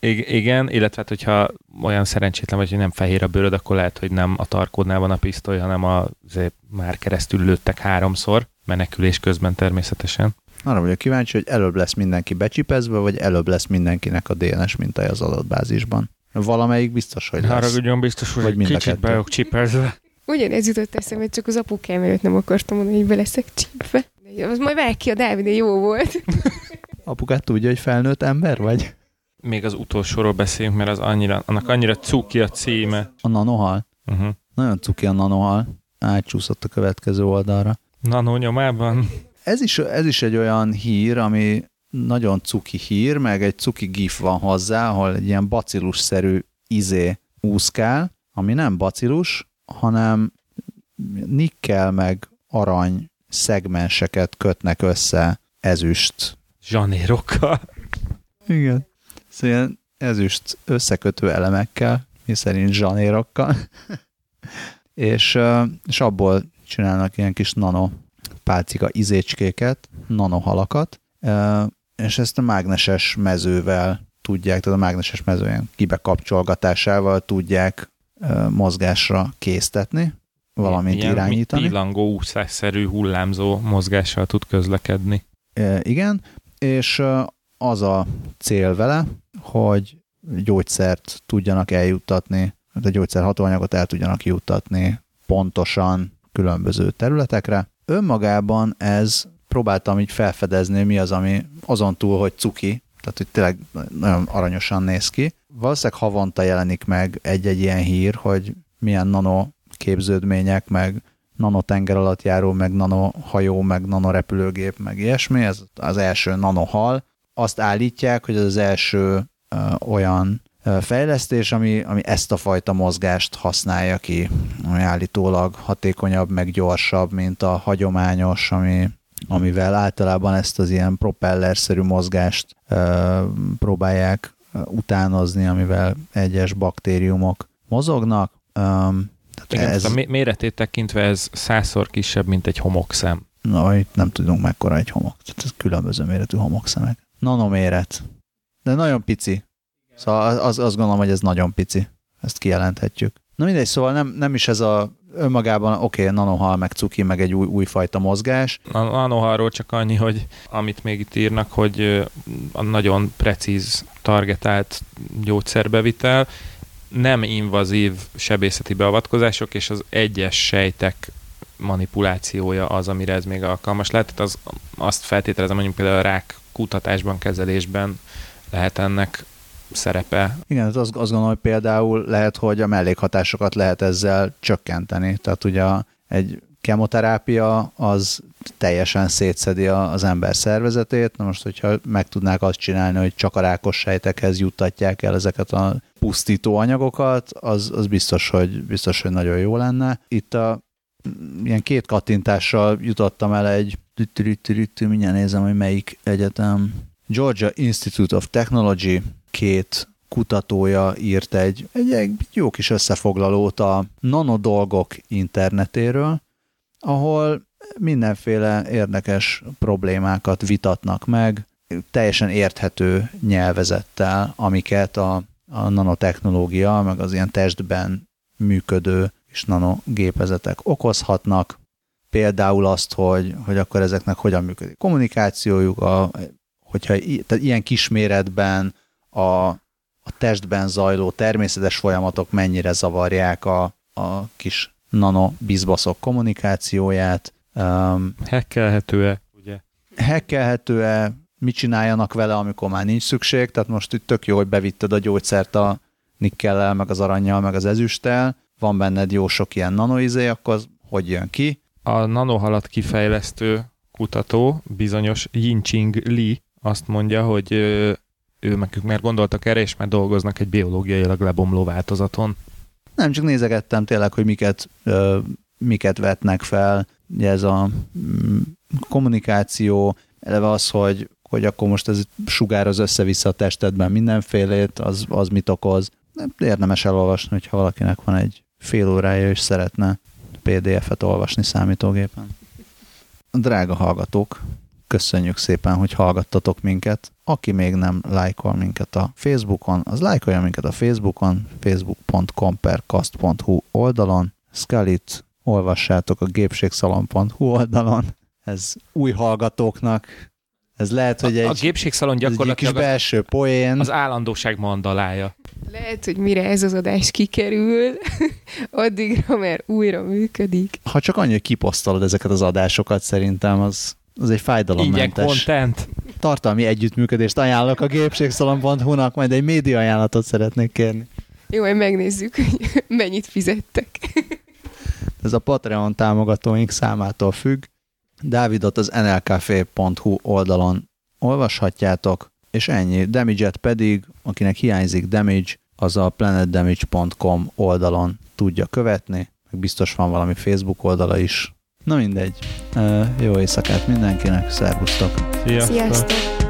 I- igen, illetve hát, hogyha olyan szerencsétlen vagy, hogy nem fehér a bőröd, akkor lehet, hogy nem a tarkódnál van a pisztoly, hanem a, azért már keresztül lőttek háromszor, menekülés közben természetesen. Arra vagyok kíváncsi, hogy előbb lesz mindenki becsipezve, vagy előbb lesz mindenkinek a DNS mintája az adatbázisban. Valamelyik biztos, hogy lesz. Haragudjon biztos, hogy vagy mind kicsit be vagyok csipezve. Ugyanez jutott eszembe, csak az apukám előtt nem akartam mondani, hogy be leszek csípve. Az majd vág ki a Dávid, jó volt. Apukát tudja, hogy felnőtt ember vagy? Még az utolsóról beszéljünk, mert az annyira, annak annyira cuki a címe. A nanohal? Uh-huh. Nagyon cuki a nanohal. Átcsúszott a következő oldalra. Nano nyomában ez is, ez is egy olyan hír, ami nagyon cuki hír, meg egy cuki gif van hozzá, ahol egy ilyen bacillus-szerű izé úszkál, ami nem bacillus, hanem nikkel meg arany szegmenseket kötnek össze ezüst. Zsanérokkal. Igen. Szóval ezüst összekötő elemekkel, mi szerint zsanérokkal. és, és abból csinálnak ilyen kis nano pálcika izécskéket, nanohalakat, és ezt a mágneses mezővel tudják, tehát a mágneses mező ilyen kibekapcsolgatásával tudják mozgásra késztetni, valamint Ilyen irányítani. Pillangó úszásszerű hullámzó mozgással tud közlekedni. Igen, és az a cél vele, hogy gyógyszert tudjanak eljuttatni, a gyógyszer hatóanyagot el tudjanak juttatni pontosan különböző területekre, önmagában ez próbáltam így felfedezni, mi az, ami azon túl, hogy cuki, tehát hogy tényleg nagyon aranyosan néz ki. Valószínűleg havonta jelenik meg egy-egy ilyen hír, hogy milyen nano képződmények, meg nano tenger alatt járó, meg nano hajó, meg nano repülőgép, meg ilyesmi. Ez az első nano hal. Azt állítják, hogy ez az első uh, olyan fejlesztés, ami, ami ezt a fajta mozgást használja ki, ami állítólag hatékonyabb, meg gyorsabb, mint a hagyományos, ami, amivel általában ezt az ilyen propellerszerű mozgást ö, próbálják utánozni, amivel egyes baktériumok mozognak. Um, Igen, ez... a méretét tekintve ez százszor kisebb, mint egy homokszem. Na, itt nem tudunk mekkora egy homok. Tehát ez különböző méretű homokszemek. Nanoméret. De nagyon pici. Szóval az, azt gondolom, hogy ez nagyon pici. ezt kijelenthetjük. Na mindegy, szóval nem, nem is ez a önmagában, oké, okay, nanohal, meg cuki, meg egy új, újfajta mozgás. A nanohalról csak annyi, hogy amit még itt írnak, hogy a nagyon precíz, targetált gyógyszerbevitel, nem invazív sebészeti beavatkozások, és az egyes sejtek manipulációja az, amire ez még alkalmas lehet. Tehát az, azt feltételezem, mondjuk például a rák kutatásban, kezelésben lehet ennek szerepe. Igen, azt, azt gondolom, hogy például lehet, hogy a mellékhatásokat lehet ezzel csökkenteni. Tehát ugye egy kemoterápia az teljesen szétszedi az ember szervezetét. Na most, hogyha meg tudnák azt csinálni, hogy csak a rákos sejtekhez juttatják el ezeket a pusztító anyagokat, az, az biztos, hogy, biztos, hogy nagyon jó lenne. Itt a ilyen két kattintással jutottam el egy mindjárt nézem, hogy melyik egyetem. Georgia Institute of Technology két kutatója írt egy, egy, egy jó kis összefoglalót a nanodolgok internetéről, ahol mindenféle érdekes problémákat vitatnak meg, teljesen érthető nyelvezettel, amiket a, a nanotechnológia, meg az ilyen testben működő és nanogépezetek okozhatnak. Például azt, hogy, hogy akkor ezeknek hogyan működik kommunikációjuk, a, hogyha tehát ilyen kisméretben a, a testben zajló természetes folyamatok mennyire zavarják a, a kis nanobizbaszok kommunikációját. Um, Hekkelhető-e, ugye? Hekkelhető-e, mit csináljanak vele, amikor már nincs szükség, tehát most itt tök jó, hogy bevitted a gyógyszert a nikkellel, meg az aranyjal, meg az ezüsttel, van benned jó sok ilyen nanoizé, akkor az hogy jön ki? A nanohalat kifejlesztő kutató, bizonyos Yinching Li azt mondja, hogy ő meg már gondoltak erre, és már dolgoznak egy biológiailag lebomló változaton. Nem, csak nézegettem tényleg, hogy miket, ö, miket vetnek fel. Ugye ez a mm, kommunikáció, eleve az, hogy, hogy akkor most ez sugároz össze-vissza a testedben mindenfélét, az, az mit okoz. Érdemes elolvasni, hogyha valakinek van egy fél órája, és szeretne PDF-et olvasni számítógépen. Drága hallgatók, köszönjük szépen, hogy hallgattatok minket. Aki még nem lájkol minket a Facebookon, az lájkolja minket a Facebookon, facebook.com per kast.hu oldalon. Scully-t olvassátok a gépségszalon.hu oldalon. Ez új hallgatóknak ez lehet, hogy egy, a, a gépségszalon gyakorlatilag egy kis belső poén. Az állandóság mandalája. Lehet, hogy mire ez az adás kikerül, addigra már újra működik. Ha csak annyi, hogy kiposztolod ezeket az adásokat, szerintem az, az egy fájdalommentes. content. Tartalmi együttműködést ajánlok a gépségszalon.hu-nak, majd egy média ajánlatot szeretnék kérni. Jó, hogy megnézzük, hogy mennyit fizettek. Ez a Patreon támogatóink számától függ. Dávidot az nlkf.hu oldalon olvashatjátok, és ennyi. Damage-et pedig, akinek hiányzik Damage, az a planetdamage.com oldalon tudja követni, meg biztos van valami Facebook oldala is. Na mindegy. Jó éjszakát mindenkinek, szervusztok! Sziasztok! Sziasztok.